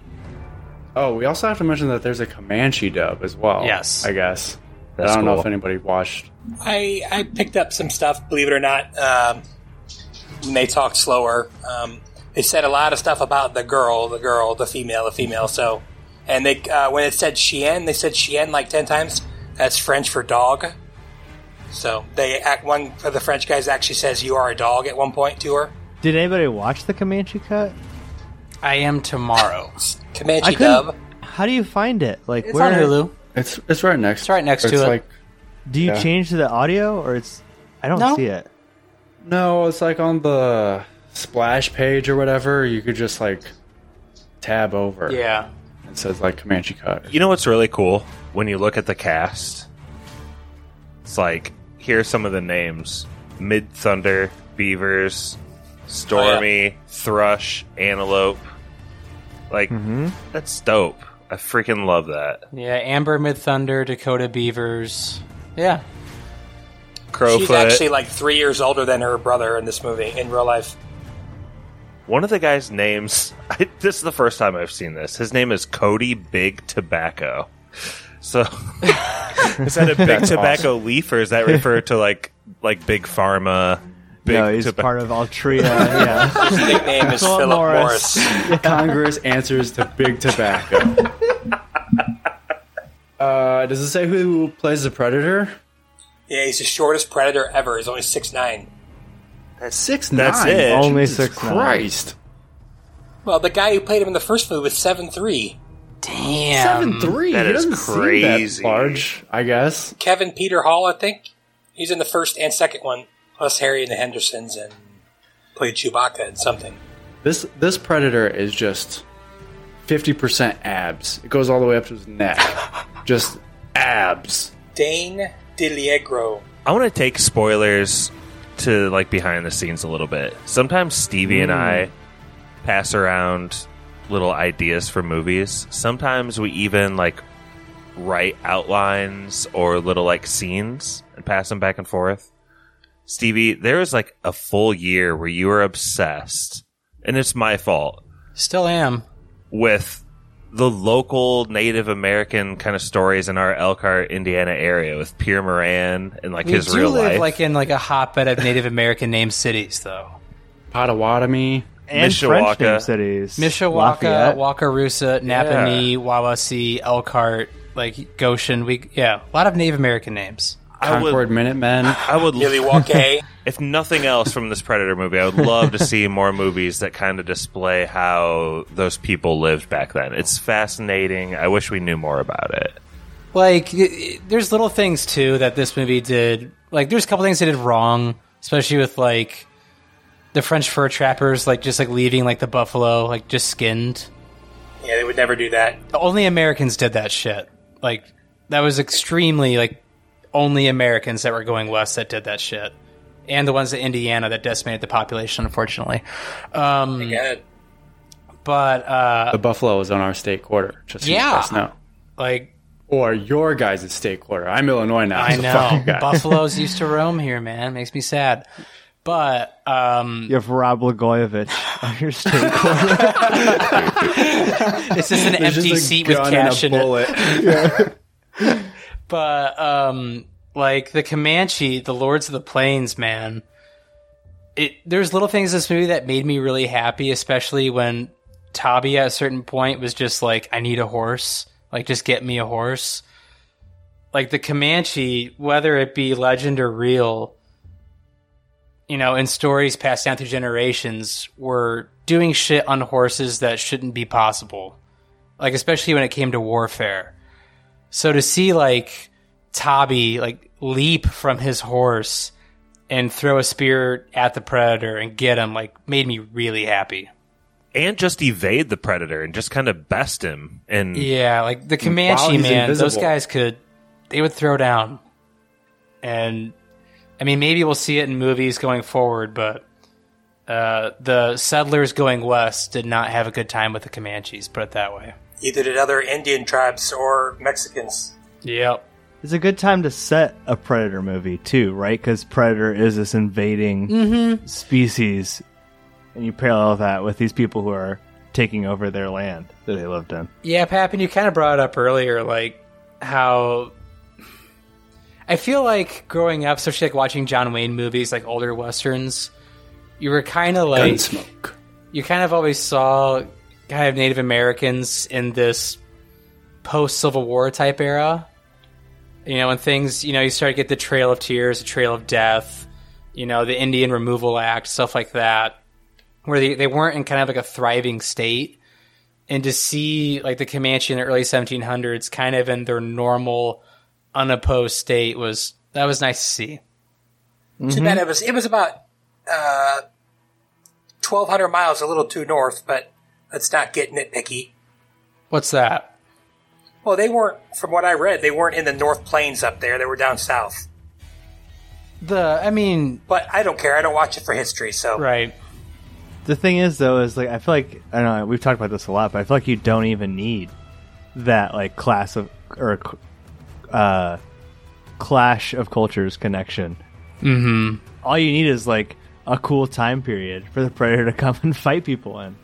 Oh, we also have to mention that there's a Comanche dub as well. Yes. I guess. That's I don't know if anybody watched. I I picked up some stuff. Believe it or not, um, when they talked slower. Um, they said a lot of stuff about the girl, the girl, the female, the female. So, and they uh, when it said chien, they said chien like ten times. That's French for dog. So they act one of the French guys actually says you are a dog at one point to her. Did anybody watch the Comanche cut? I am tomorrow. Comanche I dub. How do you find it? Like It's where on Hulu. It's it's right next. It's right next it's to it. Like do you Yeah. change the audio or it's? I don't No. see it. no, it's like on the splash page or whatever. You could just like tab over. Yeah. It says like Comanche cut. You know what's really cool? When you look at the cast, it's like, here's some of the names Mid Thunder, Beavers, oh, Stormy, Thrush, Antelope. Like, mm-hmm. that's dope. I freaking love that. Yeah, Amber Mid Thunder, Dakota Beavers. Yeah. Crowfoot. She's actually like three years older than her brother in this movie in real life. One of the guys' names, I, this is the first time I've seen this. His name is Cody Big Tobacco. So, is that a big That's tobacco leaf, or is that referred to like like big pharma? Big no, he's toba- part of Altria. yeah. His nickname is Philip Philip Morris. Morris. Congress answers to big tobacco. uh, does it say who plays the predator? Yeah, he's the shortest predator ever. He's only six nine. That's Six nine. That's nine. it. Only Jesus 6'9". Christ. Well, the guy who played him in the first movie was seven three. Damn. Seven three. that he is doesn't seem crazy. that large. I guess. Kevin Peter Hall, I think. He's in the first and second one, plus Harry and the Hendersons, and played Chewbacca and something. This this predator is just fifty percent abs. It goes all the way up to his neck. just abs. Dane DeLiegro. I want to take spoilers to like behind the scenes a little bit. Sometimes Stevie and I mm. pass around little ideas for movies. Sometimes we even like write outlines or little like scenes and pass them back and forth. Stevie, there was like a full year where you were obsessed, and it's my fault Still am. with the local Native American kind of stories in our Elkhart, Indiana area with Pierre Moran and like We his do real live life. like in like a hotbed of Native American named cities, though. Potawatomi. and Mishawaka. French name cities. Mishawaka, Lafayette. Wakarusa, Nappanee, Wawasee, Elkhart, like Goshen. We yeah, a lot of Native American names. I would, Concord Minutemen. I would, Milwaukee. if nothing else from this Predator movie, I would love to see more movies that kind of display how those people lived back then. It's fascinating. I wish we knew more about it. Like, y- y- there's little things too that this movie did. Like, there's a couple things they did wrong, especially with like the French fur trappers, like just like leaving like the buffalo like just skinned. yeah, they would never do that. Only Americans did that shit. Like, that was extremely like only Americans that were going west that did that shit, and the ones in Indiana that decimated the population, unfortunately. Um, Yeah, but uh, The buffalo is on our state quarter. Just so Yeah. you like Or your guys' state quarter. I'm Illinois now. I so know buffaloes used to roam here, man. Makes me sad. But um, You have Rod Blagojevich on your state quarter. it's just an There's empty just a seat with gun and cash a in it. bullet. But um, like the Comanche, the Lords of the Plains, man. It there's little things in this movie that made me really happy, especially when Taabe at a certain point was just like, "I need a horse. Like, just get me a horse." Like the Comanche, whether it be legend or real, you know, in stories passed down through generations, were doing shit on horses that shouldn't be possible. Like especially when it came to warfare. So to see like Taabe like leap from his horse and throw a spear at the predator and get him like made me really happy. And just evade the Predator and just kind of best him. And Yeah, like the Comanche man, those guys could they would throw down. And I mean maybe we'll see it in movies going forward, but uh, the settlers going west did not have a good time with the Comanches, put it that way. Either to other Indian tribes or Mexicans. Yep. It's a good time to set a Predator movie too, right? Because Predator is this invading Mm-hmm. species, and you parallel that with these people who are taking over their land that they lived in. Yeah, Pap, and you kind of brought it up earlier, like how I feel like growing up, especially like watching John Wayne movies, like older westerns, you were kind of like Gunsmoke. you kind of always saw kind of Native Americans in this post Civil War type era. You know, when things, you know, you start to get the Trail of Tears, the Trail of Death, you know, the Indian Removal Act, stuff like that. where they, they weren't in kind of like a thriving state. And to see like the Comanche in the early 1700s kind of in their normal, unopposed state was that was nice to see. Too bad it was it was about uh, twelve hundred miles, a little too north, but let's not get nitpicky. What's that? Well, they weren't, from what I read, they weren't in the North Plains up there. They were down south. The I mean, But I don't care. I don't watch it for history, so right. The thing is, though, is like I feel like I don't know. We've talked about this a lot, but I feel like you don't even need that like class of or uh, clash of cultures connection. Mm-hmm. All you need is like a cool time period for the predator to come and fight people in,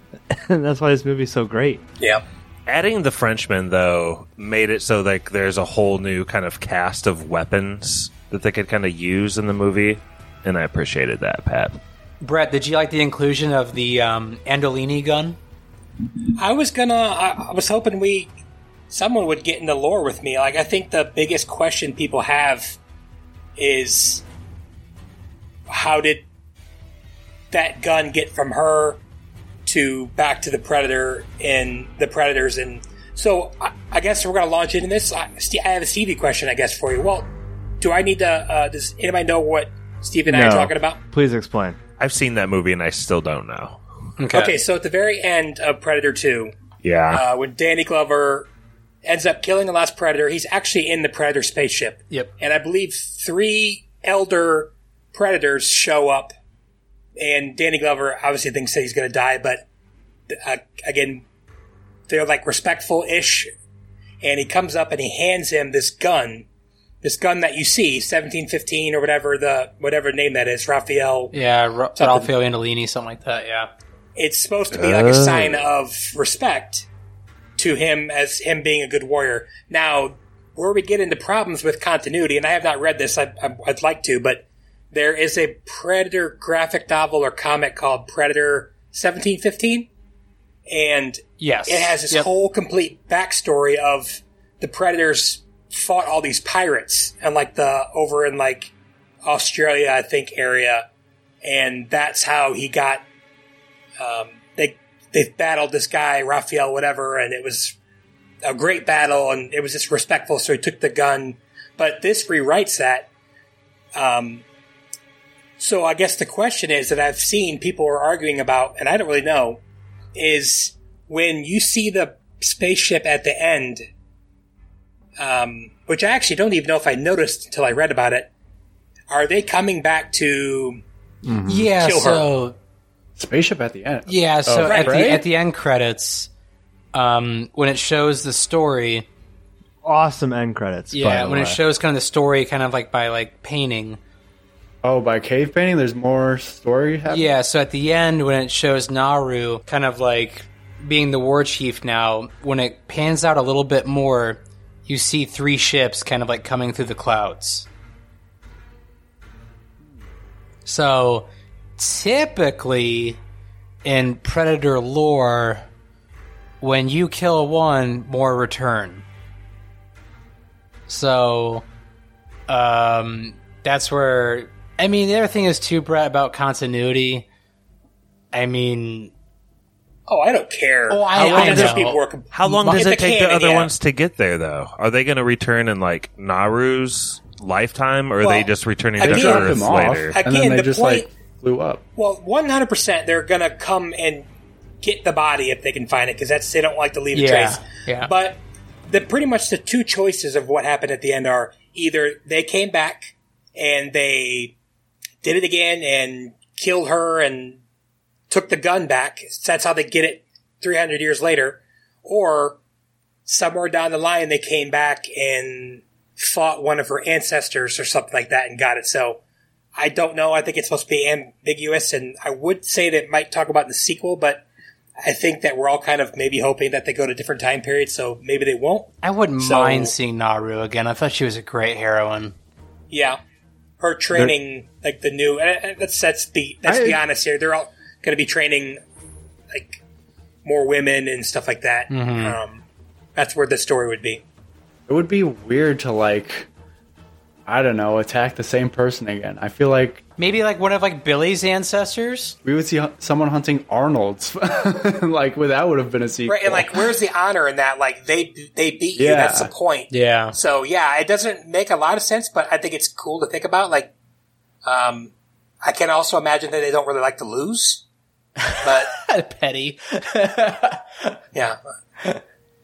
and that's why this movie's so great. yeah. Adding the Frenchman though made it so like there's a whole new kind of cast of weapons that they could kind of use in the movie, and I appreciated that, Pat. Brett, did you like the inclusion of the um, Andolini gun? I was gonna. I, I was hoping we someone would get into lore with me. Like, I think the biggest question people have is how did that gun get from her to back to the predator and the predators and so I, I guess we're going to launch into this. I, Ste- I have a Stevie question, I guess, for you. Well, do I need to? Uh, does anybody know what Steve and I are talking about? Please explain. I've seen that movie and I still don't know. Okay, so at the very end of Predator Two, Yeah. uh, when Danny Glover ends up killing the last predator, he's actually in the predator spaceship. Yep. And I believe three elder predators show up, and Danny Glover obviously thinks that he's going to die, but uh, again, they're like respectful ish. And he comes up and he hands him this gun, this gun that you see, seventeen fifteen or whatever the whatever name that is, Raphael. Yeah, Ra- Something. Ralphio Andolini, something like that. Yeah. It's supposed to be like a sign of respect to him as him being a good warrior. Now, where we get into problems with continuity, and I have not read this, I, I, I'd like to, but there is a Predator graphic novel or comic called Predator 1715, and Yes. it has this Yep. whole complete backstory of the Predators fought all these pirates and like the over in like Australia, I think area, and that's how he got. Um, they they battled this guy Raphael, whatever, and it was a great battle, and it was just respectful. So he took the gun, but this rewrites that. Um, so I guess the question is that I've seen people are arguing about, and I don't really know, is when you see the spaceship at the end, um, which I actually don't even know if I noticed until I read about it. Are they coming back to? Yeah. Kill her. so Spaceship at the end. yeah. So Oh, at right. the at the end credits, um, when it shows the story, Awesome end credits. by yeah, the when it shows kind of the story, kind of like by like painting. Oh, by cave painting, there's more story happening. Yeah, so at the end when it shows Naru kind of like being the war chief now, when it pans out a little bit more, you see three ships kind of like coming through the clouds. So typically in Predator lore, when you kill one, more return. So um, that's where I mean the other thing is too Brett about continuity. I mean, Oh, I don't care. Oh, I- How long I does know. people work? How long In does the it take the other yeah. ones to get there, though? Are they going to return in like Naru's lifetime, or are they just returning I to Earth off, later? I- and then they the just point- like flew up. Well, one hundred percent, they're gonna come and get the body if they can find it because that's they don't like to leave a Yeah, trace. yeah. But the pretty much the two choices of what happened at the end are either they came back and they did it again and killed her and took the gun back. That's how they get it three hundred years later, or somewhere down the line they came back and fought one of her ancestors or something like that and got it. So I don't know. I think it's supposed to be ambiguous, and I would say that it might talk about in the sequel, but I think that we're all kind of maybe hoping that they go to different time periods, so maybe they won't. I wouldn't So- mind seeing Naru again. I thought she was a great heroine. Yeah, her training like the new. And and let's let's be let's be honest here. They're all going to be training like more women and stuff like that. Mm-hmm. Um, that's where the story would be. It would be weird to like, I don't know, attack the same person again. I feel like Maybe like one of like Billy's ancestors. We would see hu- someone hunting Arnold's. like, well, that would have been a sequel. Right, and like, where's the honor in that? Like, they they beat you. Yeah. That's the point. Yeah. So yeah, it doesn't make a lot of sense, but I think it's cool to think about. Like, um, I can also imagine that they don't really like to lose, but Petty. yeah.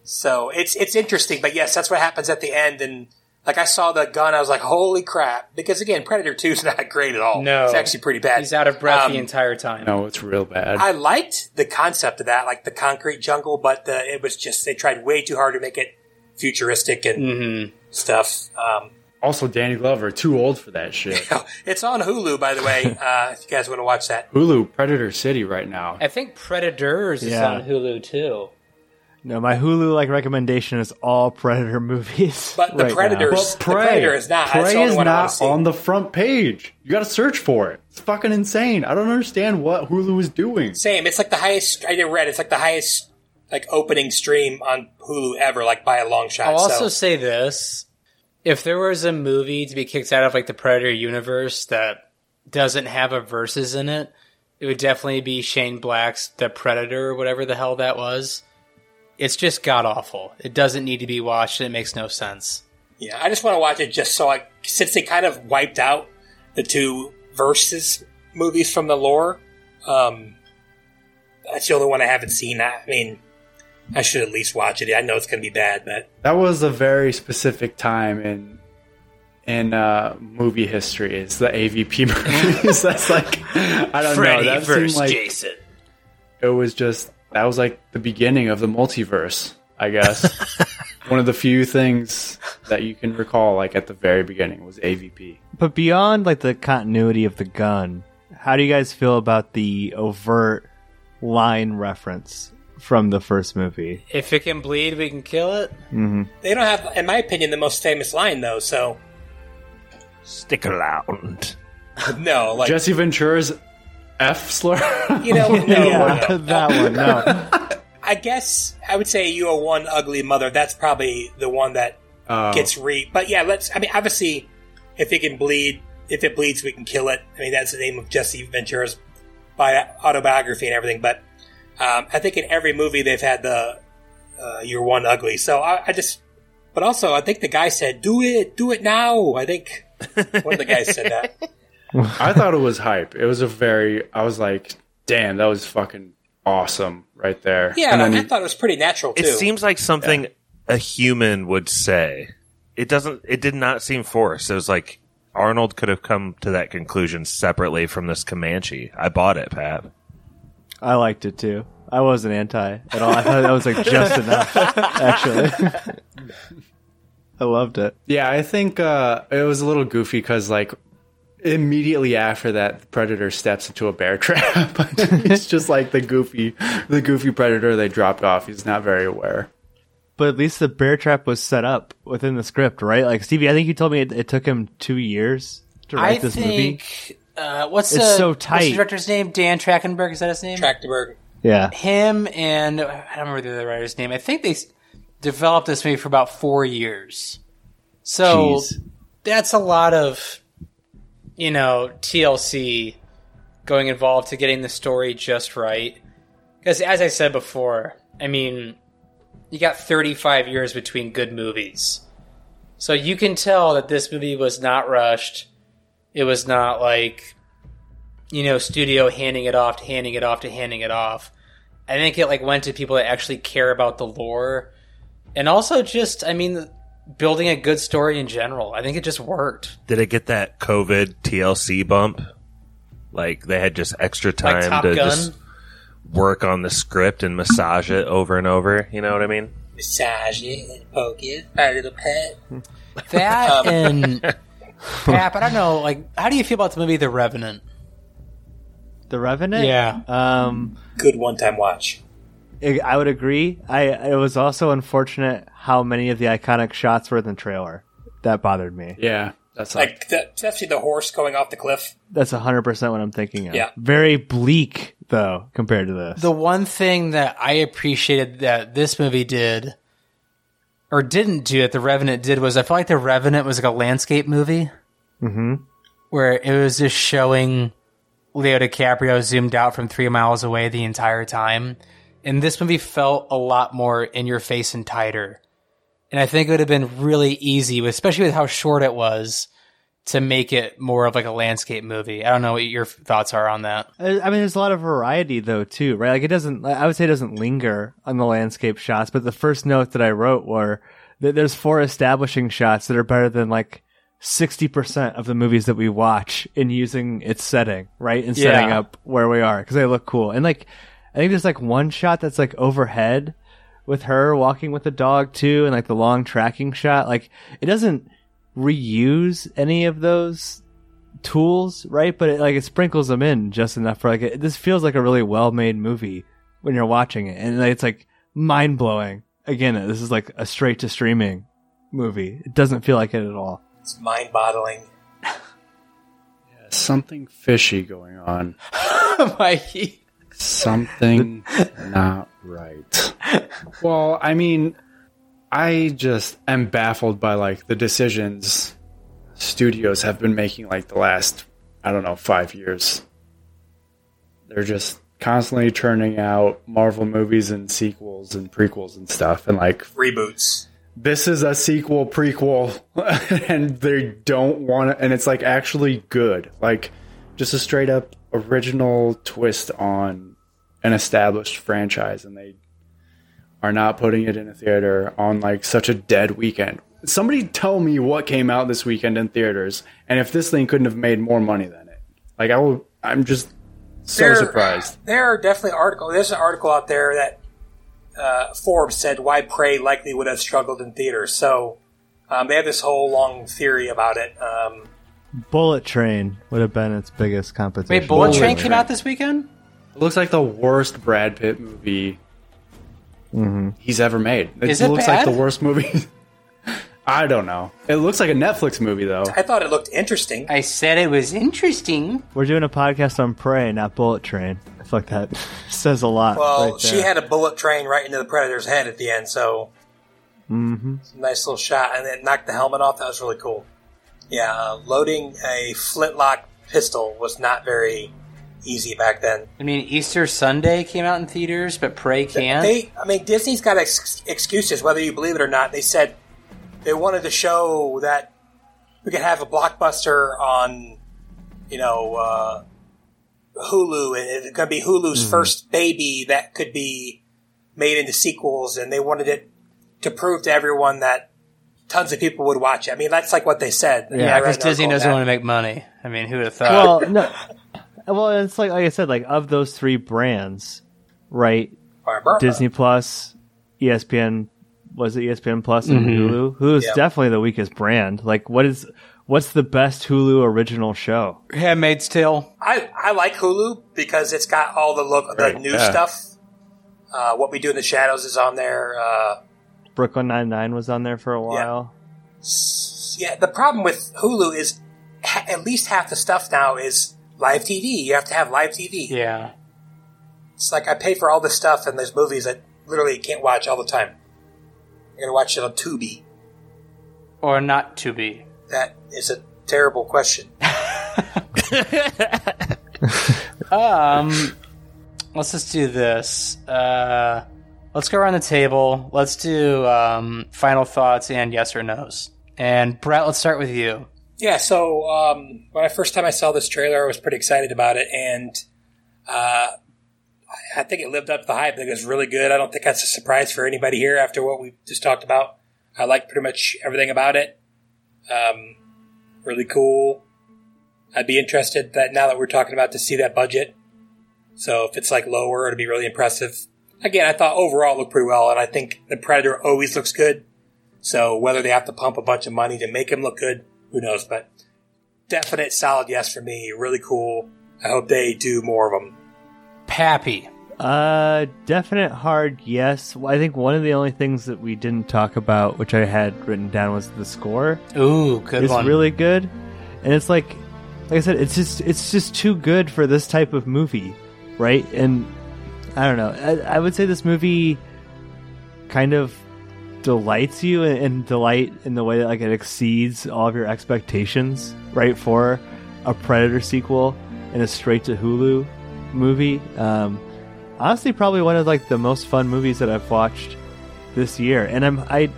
So it's it's interesting, but yes, that's what happens at the end. And like I saw the gun, I was like, "Holy crap!" Because again, Predator Two is not great at all. No. it's actually pretty bad. He's out of breath Um, the entire time. no, it's real bad. I liked the concept of that, like the concrete jungle, but the, it was just they tried way too hard to make it futuristic and Mm-hmm. stuff. Um, also, Danny Glover, too old for that shit. it's on Hulu, by the way. Uh, if you guys want to watch that, Hulu, Predator City right now. I think Predators is on Hulu too. No, my Hulu like recommendation is all Predator movies. But the right now. Predators- The Predator is not. That's Prey is one not on the front page. You got to search for it. It's fucking insane. I don't understand what Hulu is doing. same. It's like the highest. I did read. It's like the highest like opening stream on Hulu ever, like by a long shot. I'll also say this: if there was a movie to be kicked out of like the Predator universe that doesn't have a versus in it, it would definitely be Shane Black's The Predator, or whatever the hell that was. It's just god awful. It doesn't need to be watched, and it makes no sense. yeah, I just want to watch it just so I since they kind of wiped out the two versus movies from the lore. Um, that's the only one I haven't seen. I mean, I should at least watch it. I know it's going to be bad, but That was a very specific time in in uh, movie history. It's the AVP movies. That's like I don't know. That seemed like Jason. it was just that was like the beginning of the multiverse. I guess one of the few things that you can recall, like at the very beginning, was AVP. But beyond like the continuity of the gun, how do you guys feel about the overt line reference from the first movie? If it can bleed, we can kill it. Mm-hmm. they don't have, in my opinion, the most famous line though. So Stick around. no, like Jesse Ventura's F slur. you know, no, no. that one, no. I guess I would say you are one ugly mother. That's probably the one that Oh. gets re. But yeah, let's. I mean, obviously, if it can bleed, if it bleeds, we can kill it. I mean, that's the name of Jesse Ventura's bi- autobiography and everything. But um, I think in every movie they've had the uh, "You're one ugly." So I, I just. But also, I think the guy said, "Do it, do it now." I think one of the guys said that. I thought it was hype. It was a very. I was like, damn, that was fucking awesome right there. Yeah, and and then I, I thought it was pretty natural too. It seems like something a human would say. It doesn't. It did not seem forced. It was like Arnold could have come to that conclusion separately from this Comanche. I bought it, Pat. I liked it too. I wasn't anti at all. I thought that was like just enough, actually. I loved it. Yeah, I think uh, it was a little goofy because like immediately after that, the predator steps into a bear trap. it's just like the goofy, the goofy predator they dropped off. He's not very aware. But at least the bear trap was set up within the script, right? Like Stevie, I think you told me it, it took him two years to write I this movie. Uh, what's It's the, so What's the director's name? Dan Trachtenberg. Is that his name? Trachtenberg. Yeah, him and I don't remember the other writer's name. I think they developed this movie for about four years. So Jeez. that's a lot of, you know, TLC going involved to getting the story just right. Because as I said before, I mean, you got 35 years between good movies. So you can tell that this movie was not rushed. It was not like, you know, studio handing it off, to handing it off to handing it off. I think it like went to people that actually care about the lore, and also just, I mean, building a good story in general. I think it just worked. Did it get that COVID TLC bump? Like they had just extra time Like to Gun. just work on the script and massage it over and over. You know what I mean? Massage it, and poke it, a little pet. That and Pap. I don't know. Like, how do you feel about the movie The Revenant? The Revenant. Yeah. Um, Good one-time watch. I I would agree. I it was also unfortunate how many of the iconic shots were in the trailer. That bothered me. Yeah, that's like Like the, especially the horse going off the cliff. That's hundred percent what I'm thinking of. Yeah. Very bleak though compared to this. The one thing that I appreciated that this movie did, or didn't do that The Revenant did, was I felt like The Revenant was like a landscape movie. hmm where it was just showing Leo DiCaprio zoomed out from three miles away the entire time. And this movie felt a lot more in your face and tighter. And I think it would have been really easy, especially with how short it was, to make it more of like a landscape movie. I don't know what your thoughts are on that. I mean, there's a lot of variety though too, right? Like it doesn't. I would say it doesn't linger on the landscape shots, but the first note that I wrote were that there's four establishing shots that are better than like sixty percent of the movies that we watch in using its setting, right, and setting Yeah. up where we are because they look cool. And like, I think there's like one shot that's like overhead with her walking with the dog too, and like the long tracking shot. Like it doesn't reuse any of those tools, right? But it, like it sprinkles them in just enough for like it, this feels like a really well made movie when you're watching it, and like, it's like mind blowing. Again, this is like a straight to streaming movie. It doesn't feel like it at all. It's mind boggling. Something fishy going on. Mikey. Something not right. Well, I mean, I just am baffled by like the decisions studios have been making like the last I don't know, 5 years. They're just constantly churning out Marvel movies and sequels and prequels and stuff and like Reboots. this is a sequel prequel and they don't want to and it's like actually good like just a straight up original twist on an established franchise and they are not putting it in a theater on like such a dead weekend somebody tell me what came out this weekend in theaters and if this thing couldn't have made more money than it like i will i'm just so There- surprised There are definitely articles. There's an article out there that uh, Forbes said why Prey likely would have struggled in theaters. So um, they have this whole long theory about it. Um, Bullet Train would have been its biggest competition. Wait, Bullet Bullet Train Train. came out this weekend? It looks like the worst brad pitt movie he's ever made it, Is it looks bad? like the worst movie i don't know it looks like a netflix movie though I thought it looked interesting. I said it was interesting. We're doing a podcast on Prey, not Bullet Train. I feel like that says a lot. Well, right she had a bullet train right into the predator's head at the end, so Mhm. nice little shot, and it knocked the helmet off. That was really cool. Yeah, uh, loading a flintlock pistol was not very easy back then. I mean, Easter Sunday came out in theaters, but Prey can't. They, I mean, Disney's got ex- excuses, whether you believe it or not. They said they wanted to show that we could have a blockbuster on, you know, uh, Hulu, and it's going to be Hulu's first baby that could be made into sequels, and they wanted it to prove to everyone that tons of people would watch it. I mean, that's like what they said. I mean, I yeah, because an Disney doesn't on want to make money. I mean, who would have thought? well, no. Well, it's like like I said, like of those three brands, right? Barbara. Disney Plus, ESPN was it ESPN Plus and Hulu? Hulu's Yeah. definitely the weakest brand. Like, what is what's the best Hulu original show? Handmaid's Tale. I, I like Hulu because it's got all the look, the Right, new yeah. stuff. Uh, what we do in the shadows is on there. Uh, Brooklyn Nine Nine was on there for a while. Yeah, the problem with Hulu is ha- at least half the stuff now is live TV. You have to have live TV. Yeah. It's like I pay for all this stuff, and there's movies that literally can't watch all the time. You're gonna watch it on Tubi. Or not to be. That is a terrible question. Um, let's just do this. Uh, let's go around the table. Let's do um, final thoughts and yes or nos. And Brett, let's start with you. Yeah, so um, when I first time I saw this trailer, I was pretty excited about it, and uh, I- think it lived up to the hype. I think it was really good. I don't think that's a surprise for anybody here after what we just talked about. I like pretty much everything about it. Um, really cool. I'd be interested that now that we're talking about to see that budget. So if it's like lower, it'd be really impressive. Again, I thought overall it looked pretty well, and I think the Predator always looks good. So whether they have to pump a bunch of money to make him look good, who knows? But definite solid yes for me. Really cool. I hope they do more of them. Pappy. Uh, definite hard yes. I think one of the only things that we didn't talk about, which I had written down, was the score. Ooh, good it's one. really good, and it's like, like I said, it's just it's just too good for this type of movie, right? And I don't know. I, I would say this movie kind of delights you and, delight in the way that like it exceeds all of your expectations, right? For a Predator sequel and a straight to Hulu movie. Um, honestly, probably one of like the most fun movies that I've watched this year. And I'm I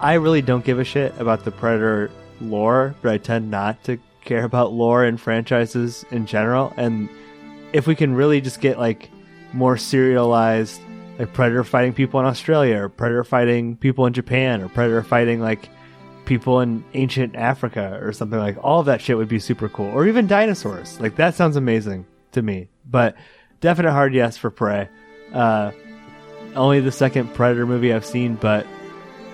I really don't give a shit about the Predator lore, but I tend not to care about lore and franchises in general. And if we can really just get like more serialized, like Predator fighting people in Australia, or Predator fighting people in Japan, or Predator fighting like people in ancient Africa, or something like all of that shit would be super cool. Or even dinosaurs. Like that sounds amazing to me. But definite hard yes for Prey. Uh, only the second Predator movie I've seen, but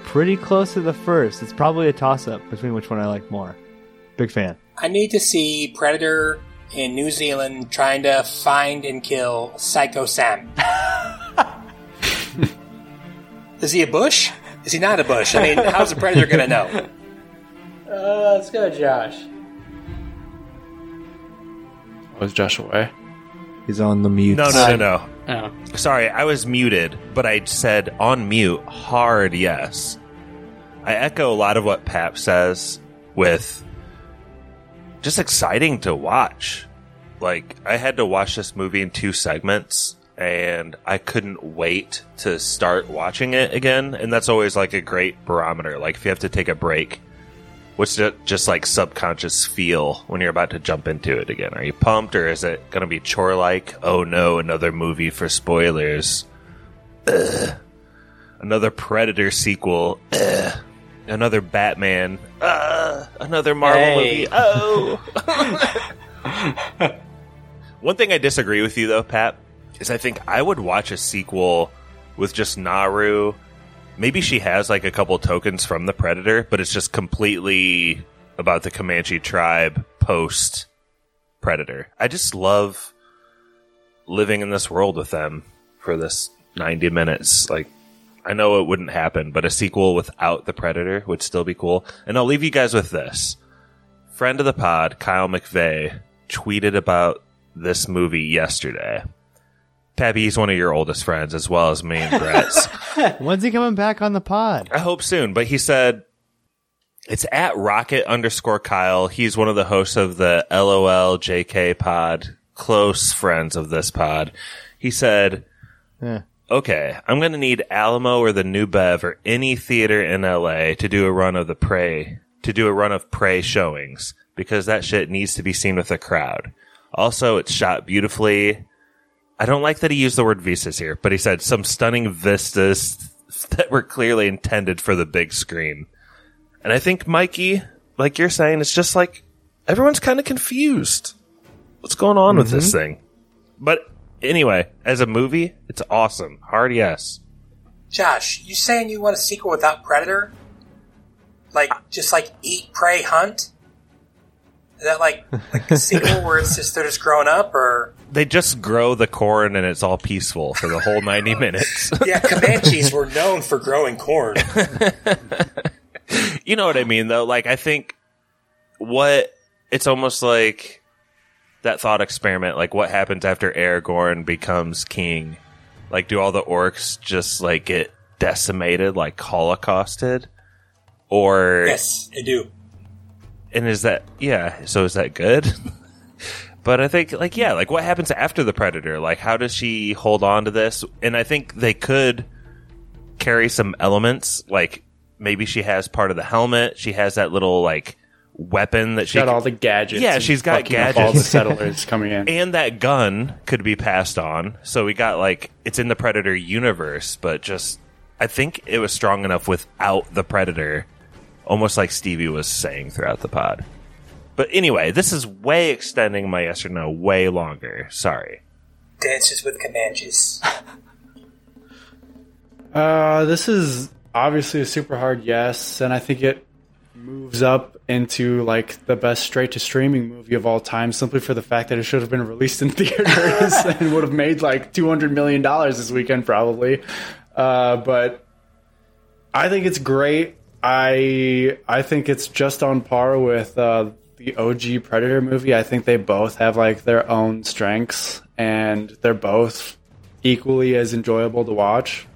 pretty close to the first. It's probably a toss up between which one I like more. Big fan. I need to see Predator in New Zealand trying to find and kill Psycho Sam. Is he a bush? Is he not a bush? I mean, how's a predator going to know? Uh, let's go, Josh. Was Josh away? He's on the mute. No, no, no, no. Oh. Sorry, I was muted, but I said on mute, hard yes. I echo a lot of what Pap says with just exciting to watch. Like, I had to watch this movie in two segments, and I couldn't wait to start watching it again. And that's always like a great barometer. Like, if you have to take a break, what's the just like subconscious feel when you're about to jump into it again? Are you pumped, or is it going to be chore like? Oh no, another movie for spoilers. Ugh. Another Predator sequel. Ugh. Another Batman. Uh, another Marvel Hey. movie. Oh. One thing I disagree with you though, Pat, is I think I would watch a sequel with just Naru. Maybe she has like a couple tokens from the Predator, but it's just completely about the Comanche tribe post Predator. I just love living in this world with them for this 90 minutes. Like, I know it wouldn't happen, but a sequel without the Predator would still be cool. And I'll leave you guys with this. Friend of the pod, Kyle McVeigh, tweeted about this movie yesterday. Pappy, he's one of your oldest friends, as well as me and Brett's. When's he coming back on the pod? I hope soon, but he said it's at rocket underscore Kyle. He's one of the hosts of the LOL JK pod, close friends of this pod. He said, Yeah. okay, I'm going to need Alamo or the New Bev or any theater in LA to do a run of the Prey, to do a run of Prey showings because that shit needs to be seen with a crowd. Also, it's shot beautifully. I don't like that he used the word vistas here, but he said some stunning vistas that were clearly intended for the big screen. And I think Mikey, like you're saying, it's just like everyone's kind of confused. What's going on with this mm-hmm. thing? But anyway, as a movie, it's awesome. Hard yes. Josh, you saying you want a sequel without Predator? Like, just like Eat, Pray, Hunt? Is that like, like a sequel where it's just they're just growing up, or They just grow the corn and it's all peaceful for the whole 90 minutes. yeah, Comanches were known for growing corn. you know what I mean, though? Like, I think what it's almost like that thought experiment. Like, what happens after Aragorn becomes king? Like, do all the orcs just like get decimated, like holocausted? Or Yes, I do. and is that yeah? So is that good? but I think like yeah, like what happens after the predator? Like, how does she hold on to this? And I think they could carry some elements like maybe she has part of the helmet. She has that little like weapon that she got all the gadgets. Yeah, she's got up All the settlers coming in. and that gun could be passed on. So we got like it's in the Predator universe, but just I think it was strong enough without the Predator, almost like Stevie was saying throughout the pod. But anyway, this is way extending my yes or no way longer. Sorry. Dances with Comanches. Uh, this is obviously a super hard yes, and I think it moves up into like the best straight to streaming movie of all time simply for the fact that it should have been released in theaters and would have made like 200 million dollars this weekend probably. Uh, but I think it's great. I I think it's just on par with uh, OG Predator movie. I think they both have like their own strengths and they're both equally as enjoyable to watch.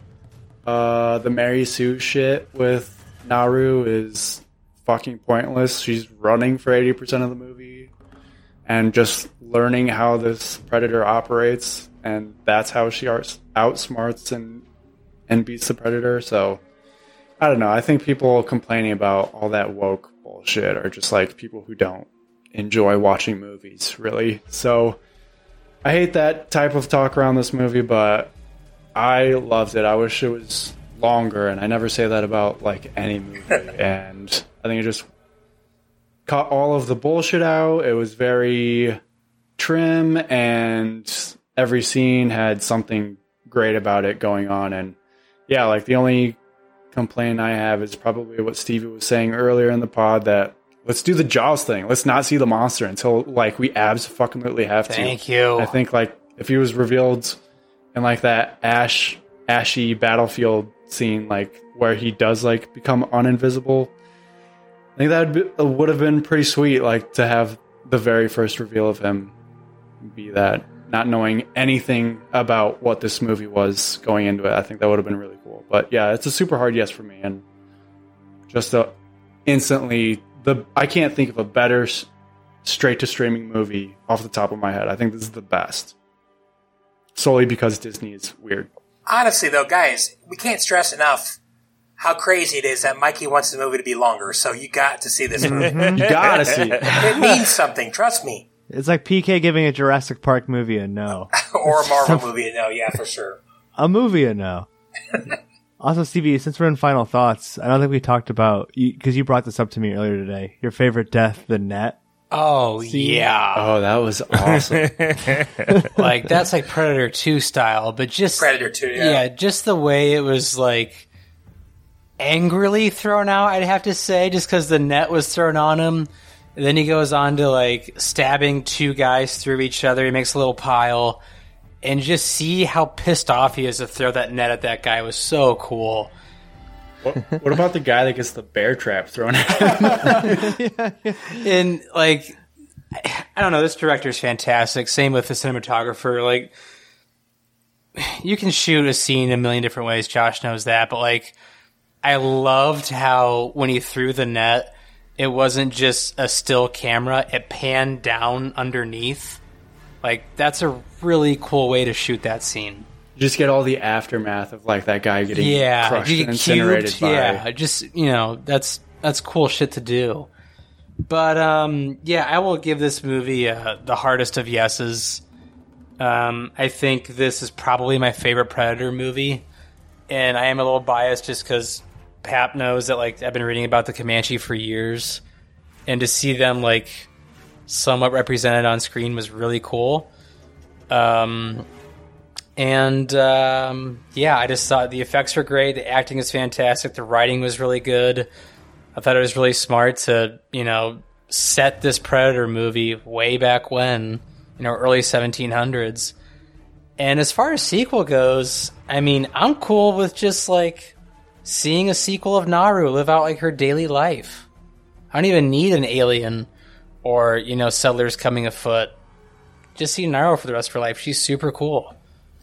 Uh, the Mary Sue shit with Naru is fucking pointless. She's running for 80% of the movie. and just learning how this predator operates, and that's how she outsmarts and and beats the predator. So I don't know. I think people complaining about all that woke bullshit are just like people who don't enjoy watching movies, really. So I hate that type of talk around this movie, but I loved it. I wish it was longer, and I never say that about like any movie. and I think it just cut all of the bullshit out. It was very trim, and every scene had something great about it going on. And yeah, like the only complaint I have is probably what Stevie was saying earlier in the pod that let's do the Jaws thing. Let's not see the monster until like we absolutely have to. Thank you. I think like if he was revealed in like that ash ashy battlefield scene, like where he does like become uninvisible, I think that would, be, uh, would have been pretty sweet. Like to have the very first reveal of him be that, not knowing anything about what this movie was going into it. I think that would have been really. But yeah, it's a super hard yes for me, and just a instantly the I can't think of a better straight to streaming movie off the top of my head. I think this is the best. Solely because Disney is weird. Honestly, though, guys, we can't stress enough how crazy it is that Mikey wants the movie to be longer. So you got to see this movie. You gotta see it. it means something. Trust me. It's like PK giving a Jurassic Park movie a no. or a Marvel movie. A no, yeah, for sure. A movie a no. Also, Stevie, since we're in final thoughts, I don't think we talked about because you brought this up to me earlier today. Your favorite death, the net. Oh yeah. Oh, that was awesome. like that's like Predator 2 style, but just Predator 2, yeah. yeah, just the way it was like angrily thrown out, I'd have to say, just because the net was thrown on him. And then he goes on to like stabbing two guys through each other. He makes a little pile, and just see how pissed off he is to throw that net at that guy was so cool. What, what about the guy that gets the bear trap thrown at him? and like I don't know, this director is fantastic. Same with the cinematographer. Like you can shoot a scene a million different ways. Josh knows that, but like I loved how when he threw the net, it wasn't just a still camera; it panned down underneath. Like that's a really cool way to shoot that scene. Just get all the aftermath of like that guy getting Yeah, crushed you and incinerated cubed. by. Yeah, just you know, that's that's cool shit to do. But um, yeah, I will give this movie uh, the hardest of yeses. Um, I think this is probably my favorite Predator movie, and I am a little biased just because Pap knows that like I've been reading about the Comanche for years, and to see them like somewhat represented on screen was really cool. Um, and um, yeah, I just thought the effects were great. The acting is fantastic. The writing was really good. I thought it was really smart to you know set this Predator movie way back when you know early 1700s. And as far as sequel goes, I mean, I'm cool with just like seeing a sequel of Naru live out like her daily life. I don't even need an alien or you know settlers coming afoot. Just see Naru for the rest of her life. She's super cool.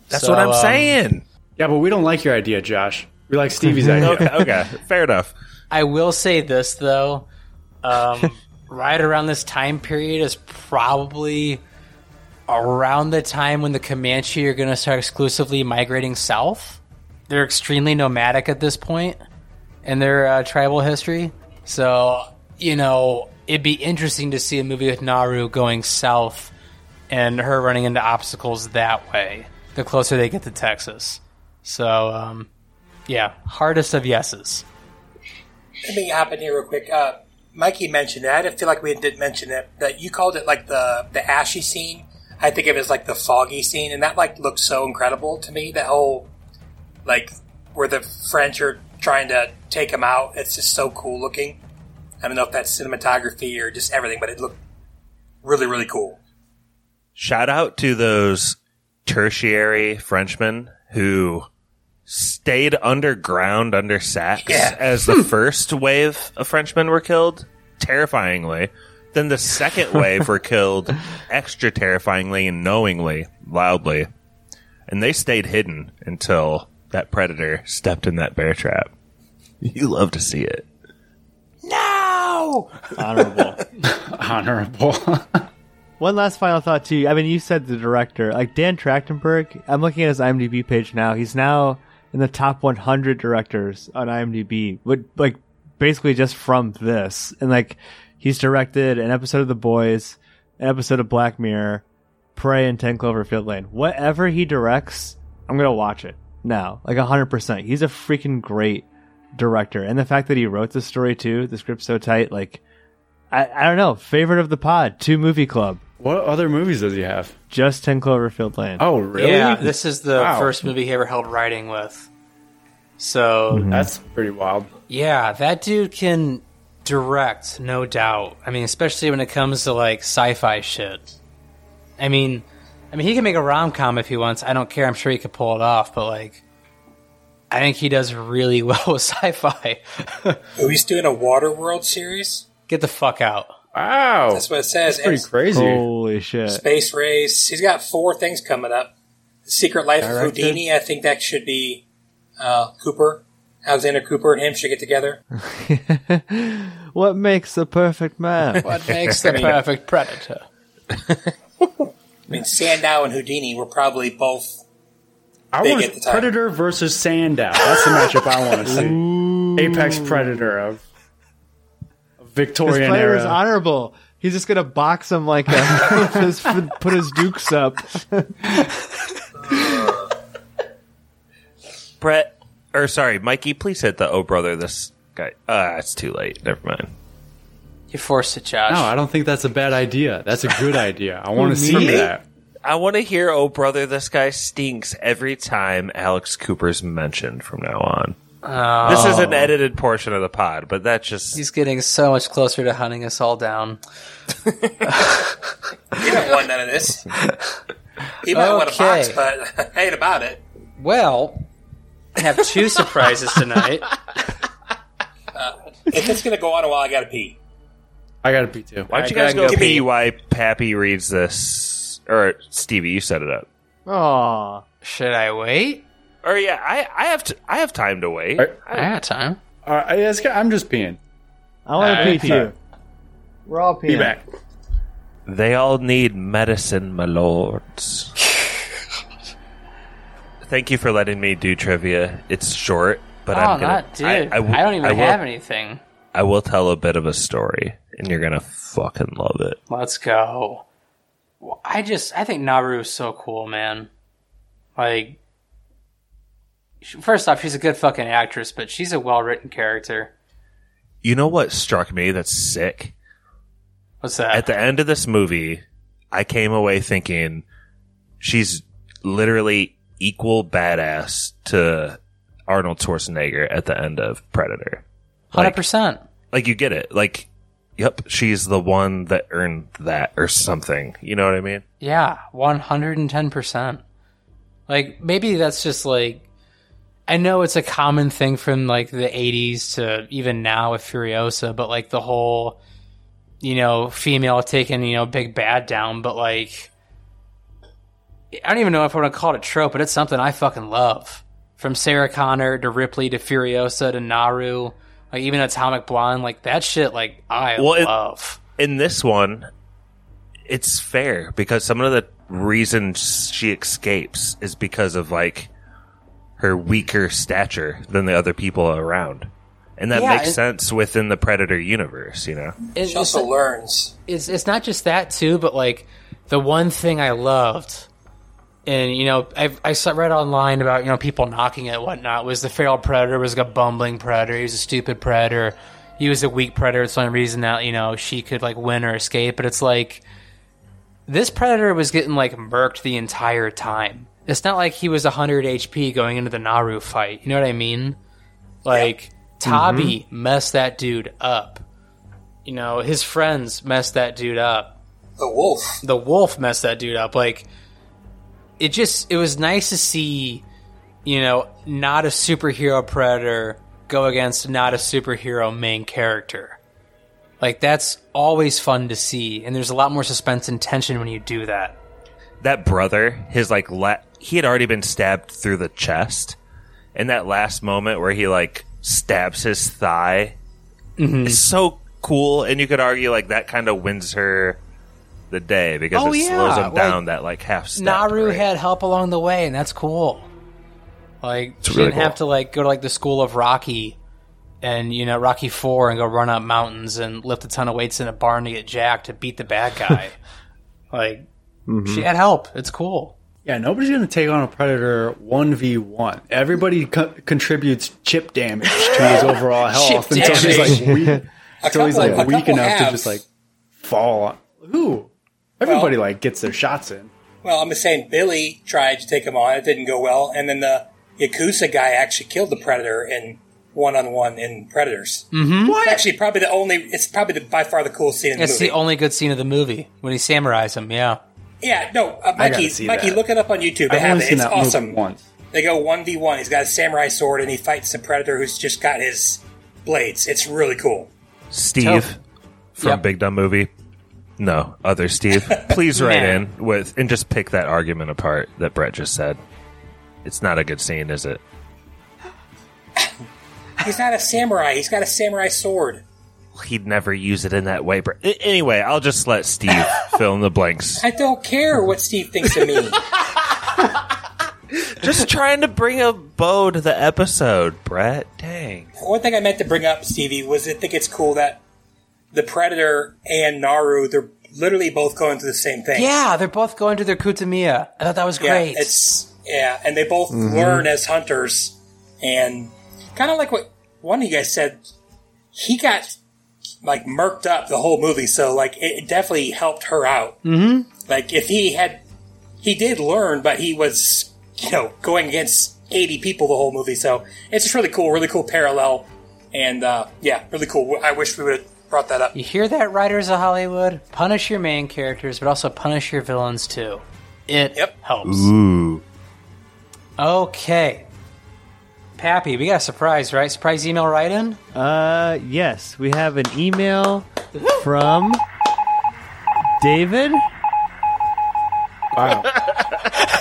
That's So, what I'm um, saying. Yeah, but we don't like your idea, Josh. We like Stevie's idea. Okay, okay, fair enough. I will say this though, um, right around this time period is probably around the time when the Comanche are going to start exclusively migrating south. They're extremely nomadic at this point in their uh, tribal history. So you know, it'd be interesting to see a movie with Naru going south and her running into obstacles that way. The closer they get to Texas. So um, yeah, hardest of yeses. Let me hop in here real quick. Uh, Mikey mentioned that. I feel like we didn't mention it. That you called it like the the ashy scene. I think of it as like the foggy scene, and that like looked so incredible to me. That whole like where the French are trying to take him out. It's just so cool looking. I don't know if that's cinematography or just everything, but it looked really really cool. Shout out to those tertiary Frenchmen who stayed underground under sacks Yeah. as the first wave of Frenchmen were killed, terrifyingly. Then the second wave were killed extra terrifyingly and knowingly, loudly. And they stayed hidden until that predator stepped in that bear trap. You love to see it. No! Honorable. Honorable. One last final thought too. I mean, you said the director, like Dan Trachtenberg. I'm looking at his IMDb page now. He's now in the top 100 directors on IMDb. But like basically just from this, and like he's directed an episode of The Boys, an episode of Black Mirror, Prey, and Ten Cloverfield Lane. Whatever he directs, I'm gonna watch it now, like 100. percent He's a freaking great director, and the fact that he wrote the story too, the script's so tight, like. I, I don't know. Favorite of the pod, two movie club. What other movies does he have? Just 10 Cloverfield Lane. Oh, really? Yeah, this is the Wow. first movie he ever held writing with. So mm-hmm. That's pretty wild. yeah, that dude can direct, no doubt. I mean, especially when it comes to like sci-fi shit. I mean, I mean, he can make a rom com if he wants. I don't care. I'm sure he could pull it off. But like, I think he does really well with sci-fi. Oh, he's doing a Waterworld series. Get the fuck out. Wow. That's what it says. That's pretty And crazy. Holy shit. Space race. He's got four things coming up. Secret Life of Houdini. I think that should be uh, Cooper. Alexander Cooper and him should get together. What makes the perfect man? What makes the perfect predator? I mean, Sandow and Houdini were probably both. I Big want at the time. Predator versus Sandow. That's the matchup I want to see. Apex Predator of, of His Victorian player is honorable. He's just gonna box him like a, his, put his dukes up. Brett, or sorry, Mikey, please hit the oh brother this guy. Uh, it's too late. Never mind. You forced it, Josh. No, I don't think that's a bad idea. That's a good idea. I want to see me? that. I want to hear oh brother this guy stinks every time Alex Cooper's mentioned from now on. Oh, This is an oh. edited portion of the pod, but that's just he's getting so much closer to hunting us all down. You don't want none of this. He might want a box, Okay. but I ain't about it. Well, I have two surprises tonight. Uh, if it's going to go on a while, I got to pee. I got to pee too. why don't you guys go go pee pee. while Pappy reads this? Or Stevie, you set it up. Aw. Should I wait? Or yeah, I, I have to, I have time to wait. Are- I got time. All right, yes, I'm just peeing. I want to Alright. pee too. We're all peeing. Be back. They all need medicine, my lords. Thank you for letting me do trivia. It's short, but oh, I'm gonna. not dude. I, I, I don't even I will- have anything. I will tell a bit of a story, and you're gonna fucking love it. Let's go. Well, I just I think Naru is so cool, man. Like, first off, she's a good fucking actress, but she's a well written character. You know what struck me? That's sick. What's that? At the end of this movie, I came away thinking she's literally equal badass to Arnold Schwarzenegger at the end of Predator. Hundred percent. Like you get it. Like, yep, she's the one that earned that or something. You know what I mean? Yeah, one hundred and ten percent. Like maybe that's just like I know it's a common thing from like the '80s to even now with Furiosa, but like the whole you know female taking you know big bad down, but like I don't even know if I want to call it a trope, but it's something I fucking love. From Sarah Connor to Ripley to Furiosa to Naru, like even Atomic Blonde, like that shit, like I Well, it- love. in this one, it's fair because some of the reasons she escapes is because of like her weaker stature than the other people around. And that Yeah, makes and- sense within the Predator universe, you know? It's, She also learns. it's it's not just that too, but like the one thing I loved, and you know, I I read online about you know people knocking it and whatnot was the feral predator was like a bumbling predator. He was a stupid predator. He was a weak predator. It's the only reason that you know she could like win or escape. But it's like this predator was getting like murked the entire time. It's not like he was 100 HP going into the Naru fight. You know what I mean? Like Taabe mm-hmm. messed that dude up. You know, his friends messed that dude up. The wolf. The wolf messed that dude up. Like it just it was nice to see, you know, not a superhero predator go against not a superhero main character. Like that's always fun to see, and there's a lot more suspense and tension when you do that. That brother, his like, la- he had already been stabbed through the chest. And that last moment where he like stabs his thigh Mm-hmm. is so cool. And you could argue like that kind of wins her the day because Oh, it yeah, slows them like, down that like half step. Naru right? had help along the way, and that's cool. Like she really didn't have to like go to like the school of Rocky, and you know Rocky Four, and go run up mountains and lift a ton of weights in a barn to get jacked to beat the bad guy. like mm-hmm. she had help. It's cool. Yeah, nobody's going to take on a predator 1v1. Everybody co- contributes chip damage to his overall health until he's like weak, until he's like a weak couple enough to just like fall on. Who? Everybody like gets their shots in. Well, I'm just saying Billy tried to take him on. It didn't go well. And then the Yakuza guy actually killed the Predator in one on one in Predators. Mm-hmm. It's actually probably the only, it's probably the, by far the coolest scene in the It's movie. the only good scene of the movie when he samurais him. Yeah, yeah, no, uh, Mikey, Mikey, that. look it up on YouTube. They I've have it. seen It's that movie awesome. once. They go 1v1. He's got a samurai sword and he fights the Predator who's just got his blades. It's really cool. Steve Tough. from Yep. Big Dumb Movie. No, other Steve. Please write in with and just pick that argument apart that Brett just said. It's not a good scene, is it? He's not a samurai. He's got a samurai sword. He'd never use it in that way. Brett. A- Anyway, I'll just let Steve fill in the blanks. I don't care what Steve thinks of me. Just trying to bring a bow to the episode, Brett. Dang. One thing I meant to bring up, Stevie, was I think it's cool that the Predator and Naru, they're literally both going through the same thing. yeah, they're both going to their kühtaamia. I thought that was Yeah, great. it's yeah, and they both learn as hunters, and kind of like what one of you guys said, he got like murked up the whole movie, so like it definitely helped her out. Mm-hmm. Like if he had, he did learn, but he was you know going against eighty people the whole movie, so it's just really cool, really cool parallel, and uh, yeah, really cool. I wish we would have brought that up. You hear that, writers of Hollywood? Punish your main characters, but also punish your villains too. It Yep. helps. Ooh. Okay. Pappy, we got a surprise, right? Surprise email right in? Uh, yes, we have an email from David. Wow.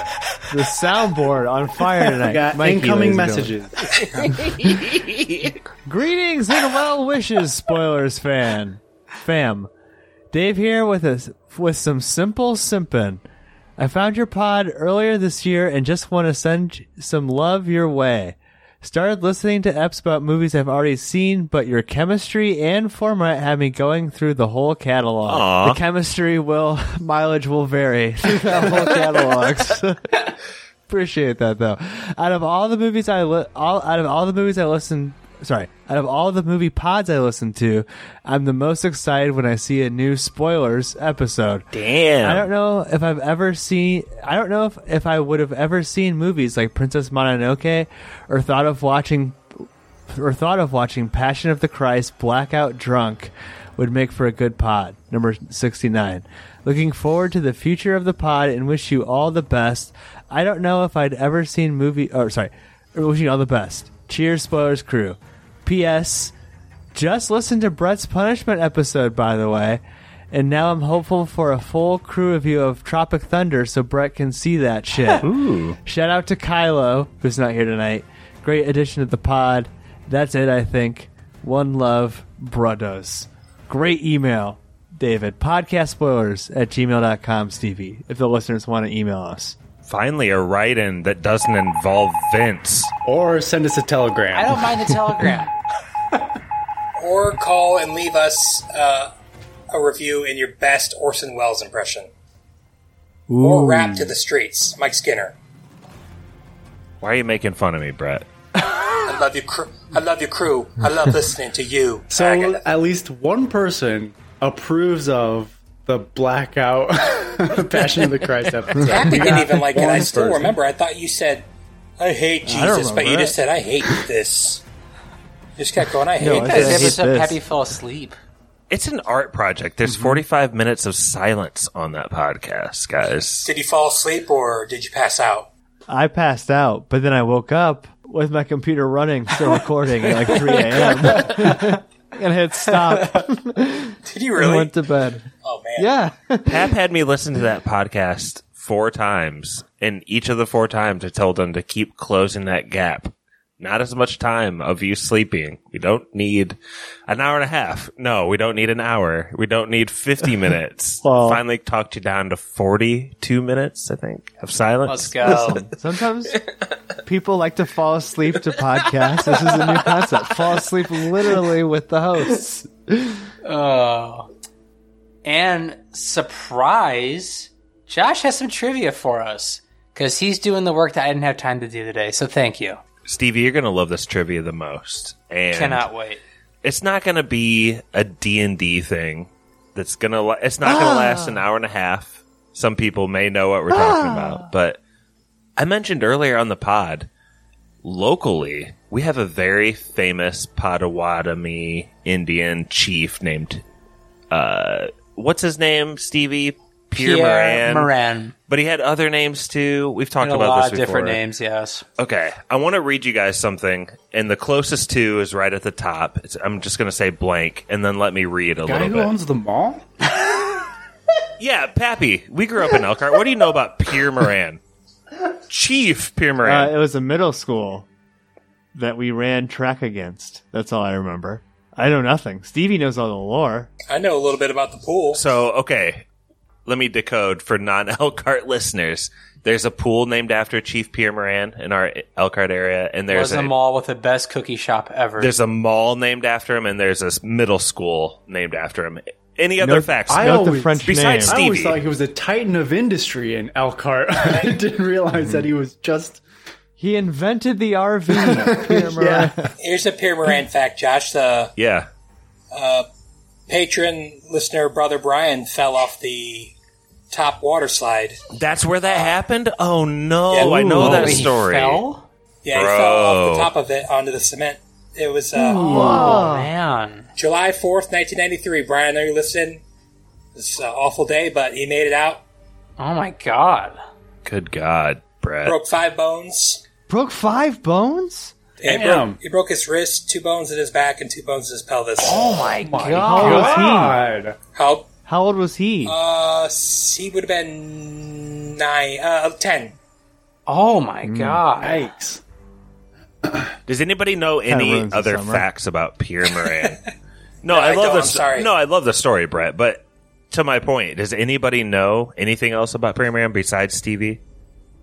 The soundboard on fire tonight. Got Mikey, incoming ladies and gentlemen. messages. Greetings and well wishes, spoilers fan, fam. Dave here with us with some simple simpin. I found your pod earlier this year and just want to send some love your way. Started listening to eps about movies I've already seen, but your chemistry and format have me going through the whole catalog. Aw. The chemistry will mileage will vary through that whole catalog. Appreciate that though. Out of all the movies I li- all out of all the movies I listen, sorry, out of all the movie pods I listen to, I'm the most excited when I see a new spoilers episode. Damn. I don't know if I've ever seen. I don't know if if I would have ever seen movies like Princess Mononoke, or thought of watching, or thought of watching Passion of the Christ Blackout Drunk, would make for a good pod. Number sixty nine. Looking forward to the future of the pod and wish you all the best. I don't know if I'd ever seen movie. Or sorry, wishing you all the best. Cheers, spoilers crew. P.S. Just listened to Brett's punishment episode, by the way, and now I'm hopeful for a full crew review of Tropic Thunder so Brett can see that shit. Shout out to Kylo, who's not here tonight. Great addition to the pod. That's it, I think. One love, brothers. Great email, David. Podcast spoilers at gmail.com, Stevie, if the listeners want to email us. Finally, a write-in that doesn't involve Vince. or send us a telegram. I don't mind the telegram. Or call and leave us uh, a review in your best Orson Welles impression. Or rap to the streets, Mike Skinner. Why are you making fun of me, Brett? I love you, cr- I love your crew. I love listening to you. So Faggot. at least one person approves of the blackout Passion of the Christ episode. Happy didn't even like it. I still person. remember. I thought you said, "I hate I Jesus," but you just said, "I hate this." You just kept going. I hate No, I Guys, I this. hate episode this. Pappy fell asleep. It's an art project. There's mm-hmm. 45 minutes of silence on that podcast, guys. Did you fall asleep or did you pass out? I passed out, but then I woke up with my computer running, still recording at like 3 a.m. and hit stop Did you and really? went to bed. oh man. Yeah. Pap had me listen to that podcast four times, and each of the four times I told him to keep closing that gap not as much time of you sleeping. We don't need an hour and a half. No, we don't need an hour. We don't need 50 minutes. Well- Finally talked you down to 42 minutes, I think, of silence. Let's go. Sometimes people like to fall asleep to podcasts. This is a new concept. Fall asleep literally with the hosts. Oh. And surprise, Josh has some trivia for us because he's doing the work that I didn't have time to do today. So thank you. Stevie, you're going to love this trivia the most. And Cannot wait. it's not going to be a D&D thing that's going to it's not going to last an hour and a half. Some people may know what we're talking about, but I mentioned earlier on the pod locally, we have a very famous Potawatomi Indian chief named uh what's his name, Stevie? Pierre, Moran. Moran. But he had other names too. We've talked about a about lot this of different names, yes. Okay, I want to read you guys something, and the closest to is right at the top. It's, I'm just going to say blank, and then let me read a Guy little who bit. owns the mall? yeah, Pappy, we grew up in Elkhart. What do you know about Pierre Moran? Chief Pierre Uh, Moran. it was a middle school that we ran track against. That's all I remember. I know nothing. Stevie knows all the lore. I know a little bit about the pool. so, okay, let me decode for non Elkhart listeners. There's a pool named after Chief Pierre Moran in our Elkhart area, and There's there's a mall with the best cookie shop ever. there's a mall named after him, and there's a s- middle school named after him. Any other Nope. facts? I Note the always- French besides name. I always Stevie. thought he was a titan of industry in Elkhart. I didn't realize that he was just. He invented the RV. Pierre Moran. Here's a Pierre Moran fact, Josh. The yeah. Uh, patron listener brother Brian fell off the top water slide. That's where that happened? Oh no, Yeah. I know Ooh. that He story. fell? Yeah, he fell off the top of it onto the cement. It was uh, Oh, man. July 4th, 1993. Brian, I know you're listening. It's an awful day, but he made it out. Oh, my God. Good God, Brett. Broke five bones. Broke five bones? Yeah, he, broke, he broke his wrist, two bones in his back, and two bones in his pelvis. Oh, my How old God. was? God. How? How old was he? Uh, he would have been nine, uh, ten. Oh, my Mm. God. Yikes. Does anybody know any other facts about Pierre Moran? no, No, I I love the I'm sorry. No, I love the story, Brett. But to my point, does anybody know anything else about Pierre Moran besides Stevie?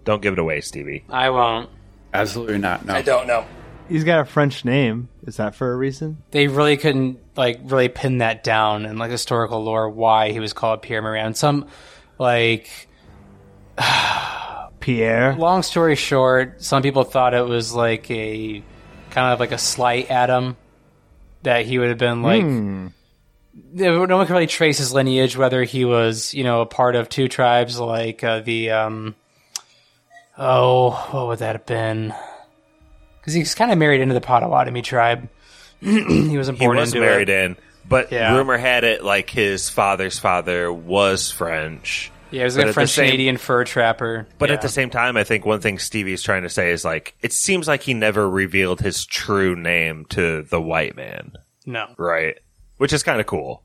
Don't give it away, Stevie. I won't. Absolutely not. No. I don't know. He's got a French name. Is that for a reason? They really couldn't, like, really pin that down in, like, historical lore why he was called Pierre Moran. Some, like, Pierre. long story short, some people thought it was like a kind of like a slight at him that he would have been like. No no one can really trace his lineage, whether he was, you know, a part of two tribes like uh, the, um, oh, what would that have been? Because he's kind of married into the Potawatomi tribe. he wasn't born He born was into married it. in, but Yeah. rumor had it like his father's father was French. Yeah, he was But like at a the French same- Canadian fur trapper. But Yeah. at the same time, I think one thing Stevie's trying to say is like it seems like he never revealed his true name to the white man, no, right? Which is kind of cool.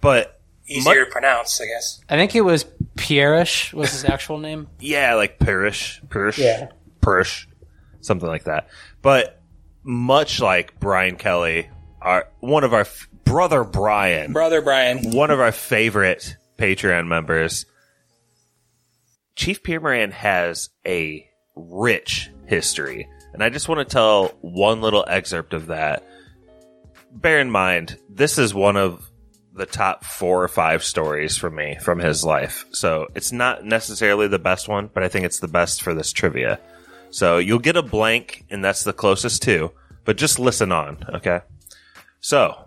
But Easier to pronounce, I guess. I think it was Pierish was his actual name. yeah, like Parish, Parish, Yeah. Parish, something like that. But much like Brian Kelly, our one of our f- brother Brian, Brother Brian. one of our favorite Patreon members, Chief Pierre Moran has a rich history. And I just want to tell one little excerpt of that. Bear in mind, this is one of the top four or five stories from me from his life. So it's not necessarily the best one, but I think it's the best for this trivia. So you'll get a blank, and that's the closest to, but just listen on, okay? So,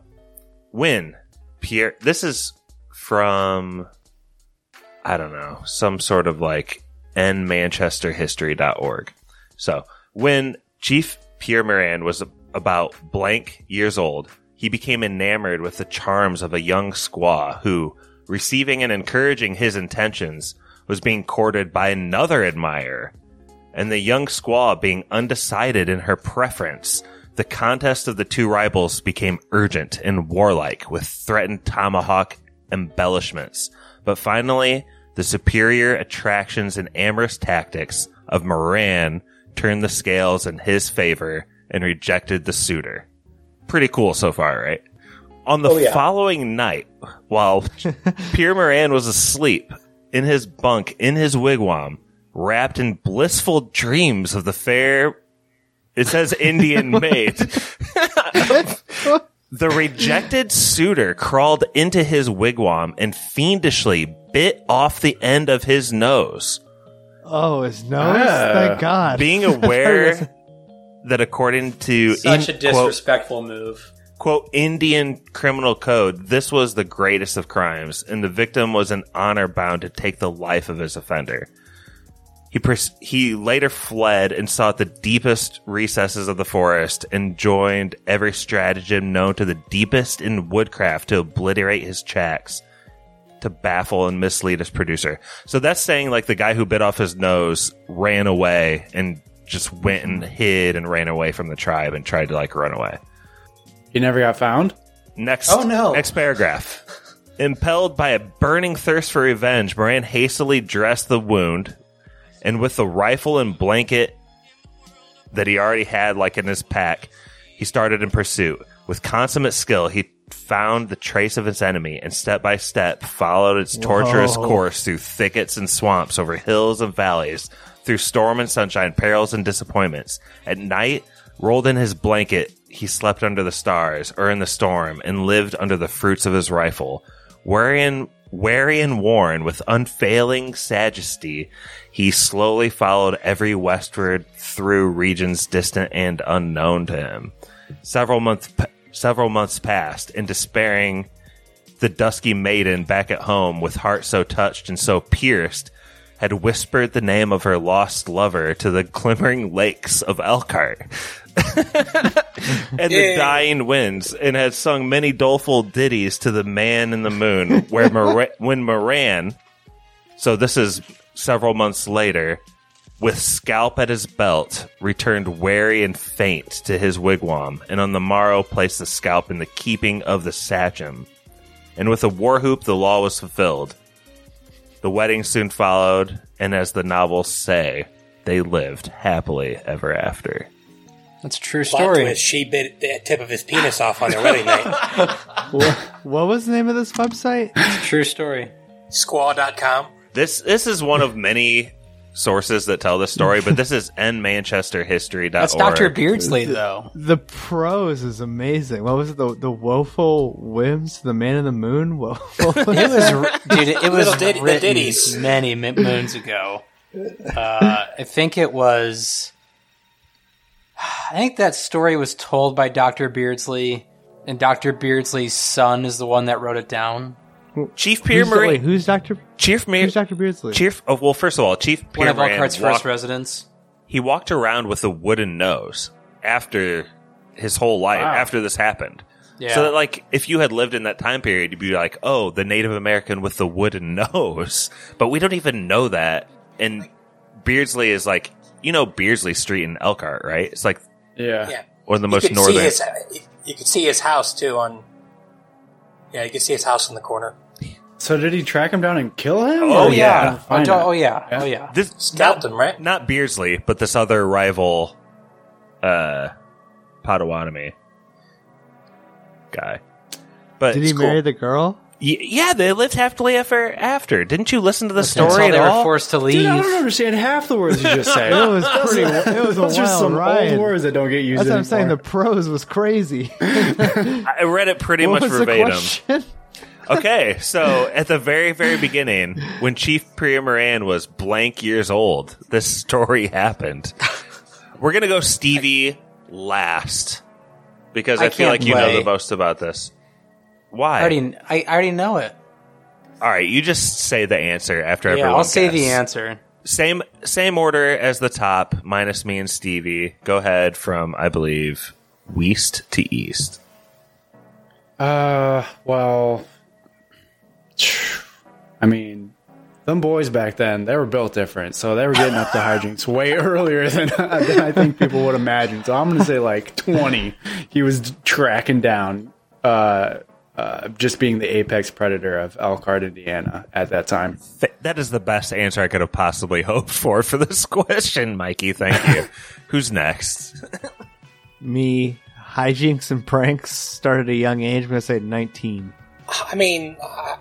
when Pierre, this is from, I don't know, some sort of like nmanchesterhistory.org. So, when Chief Pierre Moran was about blank years old, he became enamored with the charms of a young squaw who, receiving and encouraging his intentions, was being courted by another admirer. And the young squaw being undecided in her preference, the contest of the two rivals became urgent and warlike with threatened tomahawk embellishments. But finally, the superior attractions and amorous tactics of Moran turned the scales in his favor, and rejected the suitor. Pretty cool so far, right? On the Oh, yeah. following night, while Pierre Moran was asleep in his bunk in his wigwam, wrapped in blissful dreams of the fair, it says Indian maid. the rejected suitor crawled into his wigwam and fiendishly bit off the end of his nose. Oh, his nose. Ah. Thank God. Being aware that according to Such in- a quote, disrespectful move. quote Indian criminal code, this was the greatest of crimes, and the victim was in honor bound to take the life of his offender. He pers- he later fled and sought the deepest recesses of the forest and joined every stratagem known to the deepest in woodcraft to obliterate his tracks, to baffle and mislead his producer. So that's saying like the guy who bit off his nose ran away and just went and hid and ran away from the tribe and tried to like run away. He never got found. Next, Oh, no. Next paragraph. Impelled by a burning thirst for revenge, Moran hastily dressed the wound, and with the rifle and blanket that he already had, like in his pack, he started in pursuit. With consummate skill, he found the trace of his enemy and step by step followed its torturous Whoa. course through thickets and swamps, over hills and valleys, through storm and sunshine, perils and disappointments. At night, rolled in his blanket, he slept under the stars or in the storm and lived under the fruits of his rifle. Wherein, wary and worn with unfailing sagacity, he slowly followed every westward through regions distant and unknown to him. Several months, several months passed, and despairing, the dusky maiden back at home, with heart so touched and so pierced, had whispered the name of her lost lover to the glimmering lakes of Elkhart and the dying winds, and had sung many doleful ditties to the man in the moon. Where when Moran, so this is several months later, with scalp at his belt, returned weary and faint to his wigwam, and on the morrow placed the scalp in the keeping of the sachem. And with a war whoop, the law was fulfilled. The wedding soon followed, and as the novels say, they lived happily ever after. That's a true Plot story. twist, she bit the tip of his penis off on their wedding night. what, what was the name of this website? True story. Squaw.com. This this is one of many sources that tell this story, but this is nmanchesterhistory.org. That's Dr. Beardsley, though. The prose is amazing. What was it? The the woeful whims, the man in the moon. What, what It was, dude. It was Little the ditties. many moons ago. Uh, I think it was. I think that story was told by Dr. Beardsley, and Dr. Beardsley's son is the one that wrote it down. Chief Pierre who's, the- wait, Moran. who's Doctor? Chief Mir- Who's Doctor Beardsley? Chief. Oh, well, first of all, Chief One Pierre of Moran Elkhart's walked- first residents. he walked around with a wooden nose after his whole life Wow. after this happened. Yeah. So that like if you had lived in that time period, you'd be like, "Oh, the Native American with the wooden nose." But we don't even know that. And Beardsley is like, you know, Beardsley Street in Elkhart, right? It's like Yeah. Yeah. one of the You most could northern. His, you could see his house too on. Yeah, you can see his house in the corner. So did he track him down and kill him? Oh, Or yeah. Oh, do- oh yeah. Yeah. Oh yeah. this Scalped not, him, right? Not Beardsley, but this other rival, uh, Potawatomi guy. But Did he cool. marry the girl? Y- yeah, they lived happily ever after. Didn't you listen to the Until story at they were forced to leave. Dude, I don't understand half the words you just said. It was pretty. It was a Those are wild some ride. old words that don't get used That's what I'm saying. The anymore. prose was crazy. I read it pretty what much was verbatim. the question? okay, so at the very, very beginning, when Chief Pierre Moran was blank years old, this story happened. We're gonna go Stevie last because I, I feel like can't you know wait. the most about this. Why? I already, I, I already know it. All right, you just say the answer after Yeah, everyone. I'll say the answer. Same same order as the top, minus me and Stevie. Go ahead from I believe west to east. Uh, well, I mean, them boys back then, they were built different, so they were getting up to hijinks way earlier than, than I think people would imagine. So I'm going to say like 20. He was tracking down, uh, uh, just being the apex predator of Elkhart, Indiana at that time. Th- that is the best answer I could have possibly hoped for for this question, Mikey. Thank you. Who's next? me, hijinks and pranks started at a young age. I'm gonna say 19. I mean, uh,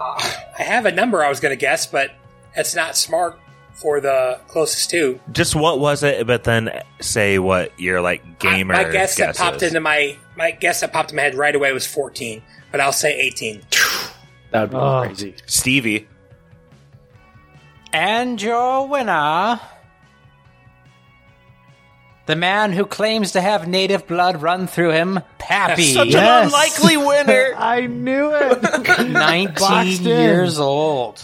uh, I have a number I was going to guess, but it's not smart for the closest two. Just what was it? But then say what your like gamer. my guess that popped into my my guess that popped in my head right away was 14, but I'll say 18. That would be Oh. crazy. Stevie. And your winner. The man who claims to have native blood run through him, Pappy. Such Yes. an unlikely winner. I knew it. 19 years old.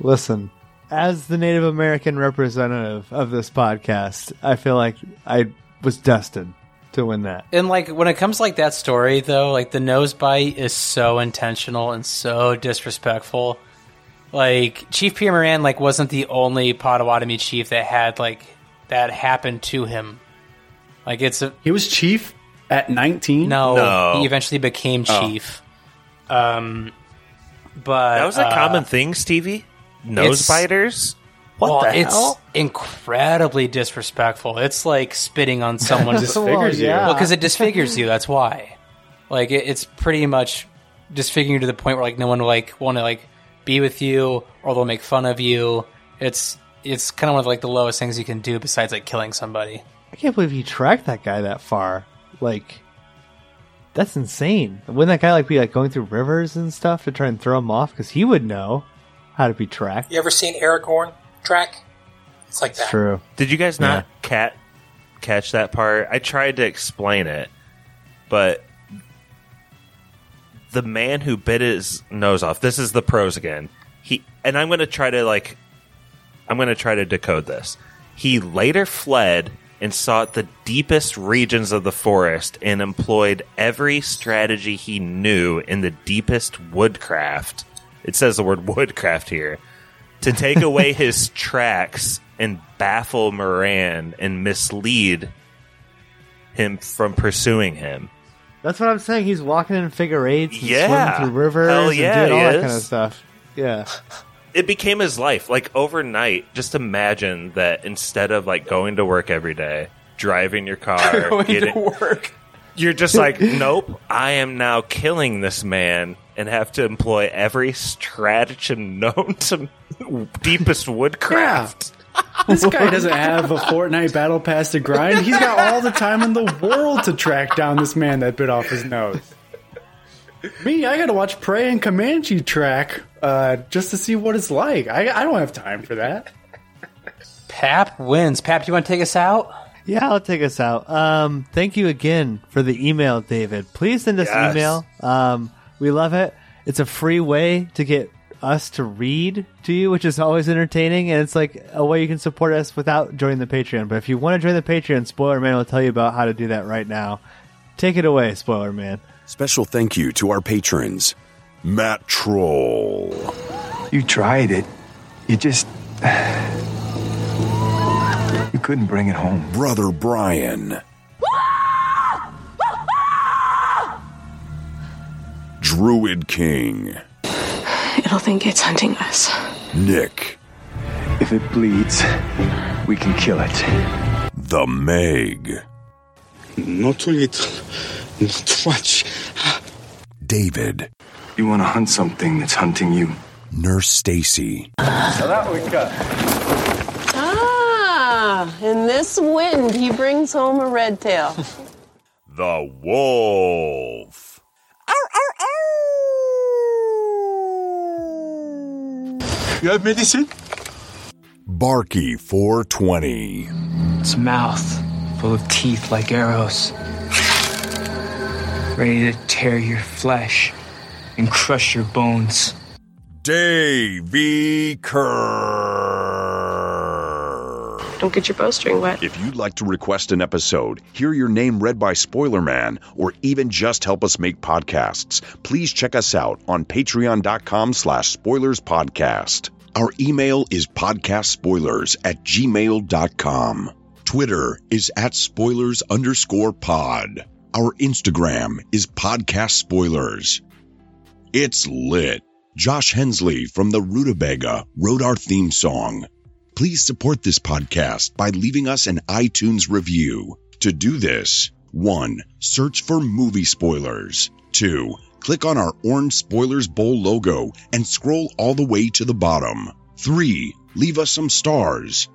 Listen, as the Native American representative of this podcast, I feel like I was destined to win that. And like when it comes to like that story though, like the nose bite is so intentional and so disrespectful. Like Chief Pierre Moran like wasn't the only Potawatomi chief that had like that happened to him. Like it's a He was chief at 19. no, No. he eventually became chief. Um but That was a uh, common thing, Stevie. Nose it's- biters. What well, the it's hell? incredibly disrespectful. It's like spitting on someone. Disfigures you. yeah. Well, because it disfigures you. That's why. Like it, it's pretty much disfiguring you to the point where like no one will like want to like be with you or they'll make fun of you. It's it's kind of one of like the lowest things you can do besides like killing somebody. I can't believe he tracked that guy that far. Like, that's insane. Wouldn't that guy like be like going through rivers and stuff to try and throw him off? Because he would know how to be tracked. You ever seen Eric Horn track? It's like that. true. Did you guys not cat catch that part? I tried to explain it, but the man who bit his nose off. This is the prose again. He and I'm going to try to like I'm going to try to decode this. He later fled and sought the deepest regions of the forest and employed every strategy he knew in the deepest woodcraft. It says the word woodcraft here to take away his tracks and baffle Moran and mislead him from pursuing him. That's what I'm saying. He's walking in figure eights and Yeah. swimming through rivers Hell and yeah, doing all that is. kind of stuff. Yeah. It became his life. Like overnight, just imagine that instead of like going to work every day, driving your car, Going getting- to work. you're just like, nope, I am now killing this man and have to employ every stratagem known to deepest woodcraft. This guy doesn't have a Fortnite battle pass to grind. He's got all the time in the world to track down this man that bit off his nose. Me, I gotta watch Prey and Comanche track uh, just to see what it's like. I, I don't have time for that. Pap wins. Pap, you want to take us out? Yeah, I'll take us out. Um, thank you again for the email, David. Please send us Yes. email. Um, we love it. It's a free way to get us to read to you, which is always entertaining, and it's like a way you can support us without joining the Patreon. But if you want to join the Patreon, Spoiler Man will tell you about how to do that right now. Take it away, Spoiler Man. Special thank you to our patrons Matt Troll, You tried it. You just. You couldn't bring it home. Brother Brian, Druid King, It'll think it's hunting us. Nick, If it bleeds, we can kill it. The Meg, Not too little, not too much. David, You want to hunt something that's hunting you. Nurse Stacy, So that we cut. Ah, in this wind, he brings home a red tail. The Wolf. You have medicine? Barky 420, Its mouth full of teeth like arrows, ready to tear your flesh and crush your bones. Davy Kerr. Don't get your bowstring wet. If you'd like to request an episode, hear your name read by Spoiler Man, or even just help us make podcasts, please check us out on patreon.com slash spoilers podcast. Our email is podcastspoilers at gmail.com. Twitter is at spoilers underscore pod. Our Instagram is podcast spoilers. It's lit. Josh Hensley from the Rutabaga wrote our theme song. Please support this podcast by leaving us an iTunes review. To do this, 1. Search for movie spoilers. 2. Click on our orange Spoilers Bowl logo and scroll all the way to the bottom. 3. Leave us some stars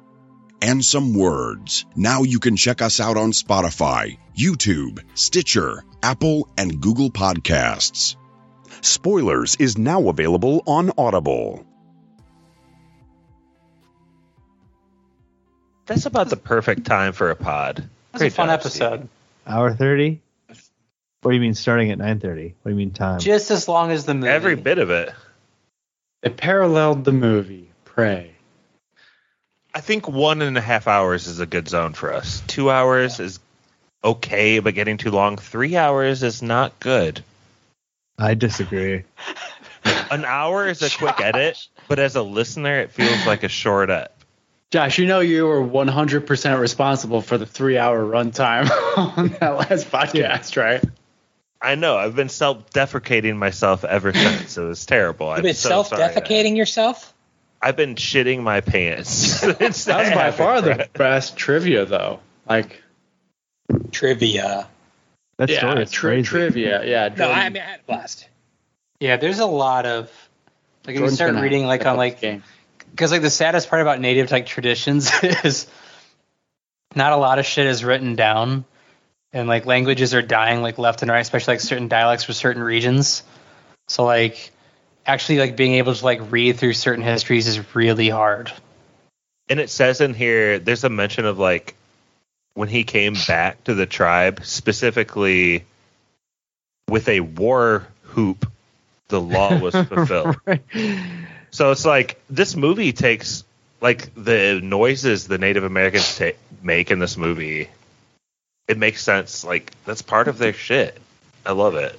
and some words. Now you can check us out on Spotify, YouTube, Stitcher, Apple, and Google Podcasts. Spoilers is now available on Audible. That's about the perfect time for a pod. That's a fun episode. Hour thirty. What do you mean starting at nine thirty? What do you mean time? Just as long as the movie. Every bit of it. It paralleled the movie. Prey. I think one and a half hours is a good zone for us. Two hours is okay, but getting too long. Three hours is not good. I disagree. An hour is a quick edit, but as a listener, it feels like a short ep. Josh, you know you were 100% responsible for the three hour runtime on that last podcast, right? I know. I've been self defecating myself ever since. It was terrible. You've I'm been so self-defecating yourself. I've been shitting my pants. That was by far the best trivia, though. Like, Trivia. That's yeah, story is tri- crazy. trivia. Yeah. No, I mean I had a blast. Yeah, there's a lot of like if you start reading like on like game. Because like the saddest part about native like traditions is not a lot of shit is written down and like languages are dying like left and right especially like certain dialects for certain regions. So like actually like being able to like read through certain histories is really hard. And it says in here, there's a mention of like when he came back to the tribe, specifically with a war hoop, the law was fulfilled. So it's like this movie takes like the noises the Native Americans ta- make in this movie. It makes sense. Like that's part of their shit. I love it.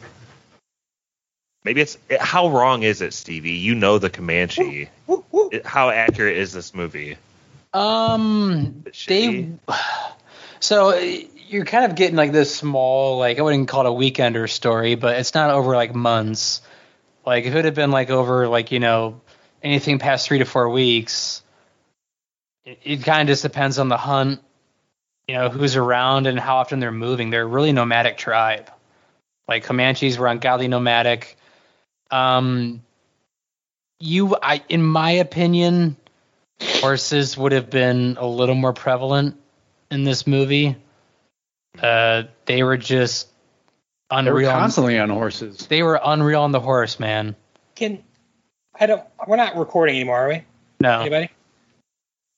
Maybe it's it, how wrong is it, Stevie? You know the Comanche. It- how accurate is this movie? Um, they. So you're kind of getting like this small, like I wouldn't call it a weekender story, but it's not over like months. Like if it had been like over like you know anything past three to four weeks, it, it kind of just depends on the hunt. You know who's around and how often they're moving. They're a really nomadic tribe. Like Comanches were ungodly nomadic. Um, you, I, in my opinion, horses would have been a little more prevalent in this movie. Uh, they were just unreal. They were unreal. constantly on horses. They were unreal on the horse, man. Can I don't? We're not recording anymore, are we? No. Anybody?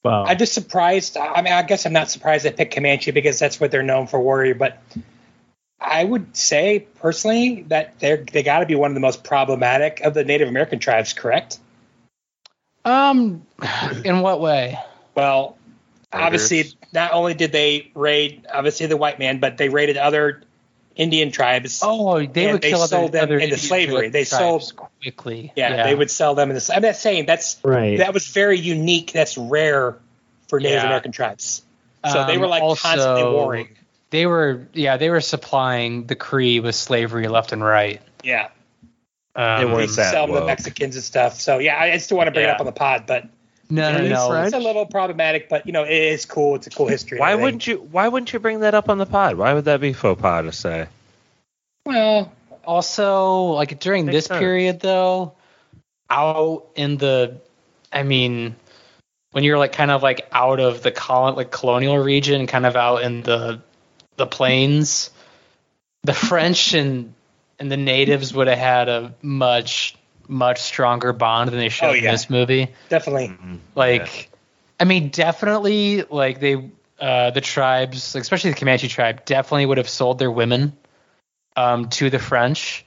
Wow. I'm just surprised. I mean, I guess I'm not surprised they picked Comanche because that's what they're known for, warrior. But I would say personally that they're they got to be one of the most problematic of the Native American tribes. Correct? Um, in what way? Well, obviously, not only did they raid obviously the white man, but they raided other Indian tribes. Oh, they would they kill sold other, them other into Indian slavery. They tribes sold quickly. Yeah, they would sell them in the. I'm not saying that's Right. That was very unique. That's rare for Native Yeah. American tribes. So they Um, were like also, constantly warring. They were, yeah, they were supplying the Cree with slavery left and right. Yeah, Um, They they weren't that sell them to. Mexicans and stuff. So yeah, I still want to bring it up on the pod, but no, no, no. French? it's a little problematic. But you know, it is cool. It's a cool history. Why wouldn't you? Why wouldn't you bring that up on the pod? Why would that be faux pas to say? Well, Also, like during this sense. period, though, out in the, I mean, when you're like kind of like out of the colon, like colonial region, kind of out in the the plains, the French and and the natives would have had a much much stronger bond than they showed Oh, in this movie. definitely. Like, I mean, definitely, like they, uh, the tribes, like, especially the Comanche tribe, definitely would have sold their women, um, to the French,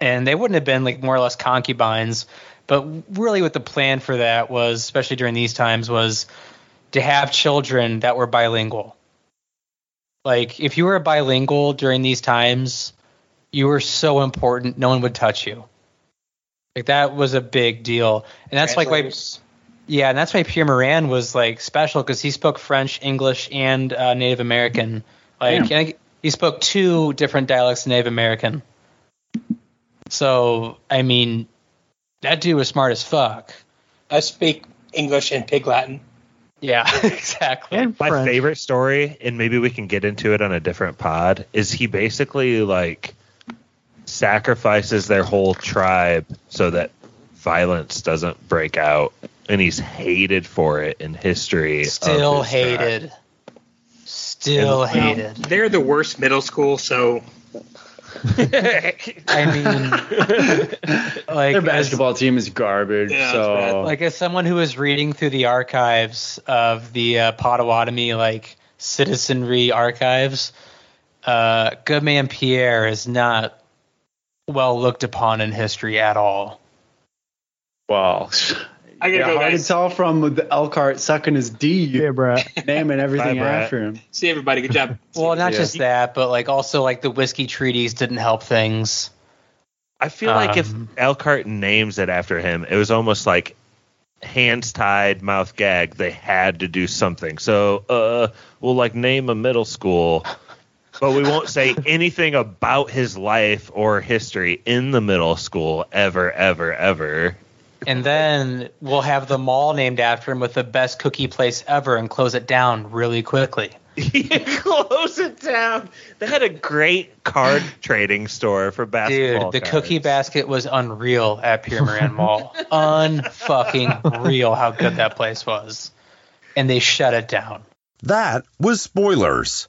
and they wouldn't have been like more or less concubines. But really, what the plan for that was, especially during these times, was to have children that were bilingual. Like, if you were a bilingual during these times, you were so important, no one would touch you. Like that was a big deal, and that's like why yeah, and that's why Pierre Moran was like special because he spoke French, English, and uh, Native American. Like Damn. he spoke two different dialects of Native American. So I mean, that dude was smart as fuck. I speak English and Pig Latin. Yeah, exactly. And My French. favorite story, and maybe we can get into it on a different pod, is he basically like sacrifices their whole tribe so that violence doesn't break out, and he's hated for it in history. Still his tribe. hated. Still Well, hated. they're the worst middle school, so I mean, like Their as- basketball team is garbage. Yeah, so like as someone who was reading through the archives of the uh, Potawatomi like citizenry archives, uh, Goodman Pierre is not well looked upon in history at all. well, I gotta yeah, go, hard guys. to tell from the Elkhart sucking his D, Yeah, Brett. naming everything Bye, after him. See everybody. Good job. Well, not Yeah. just that, but like also like the whiskey treaties didn't help things. I feel like if Um, Elkhart names it after him, it was almost like hands tied, mouth gagged. They had to do something. So, uh, we'll like name a middle school, but we won't say anything about his life or history in the middle school ever, ever, ever. And then we'll have the mall named after him with the best cookie place ever and close it down really quickly. Close it down. They had a great card trading store for basketball. Dude, the cards. cookie basket was unreal at Pierre Moran Mall. Unfucking real how good that place was. And they shut it down. That was Spoilers,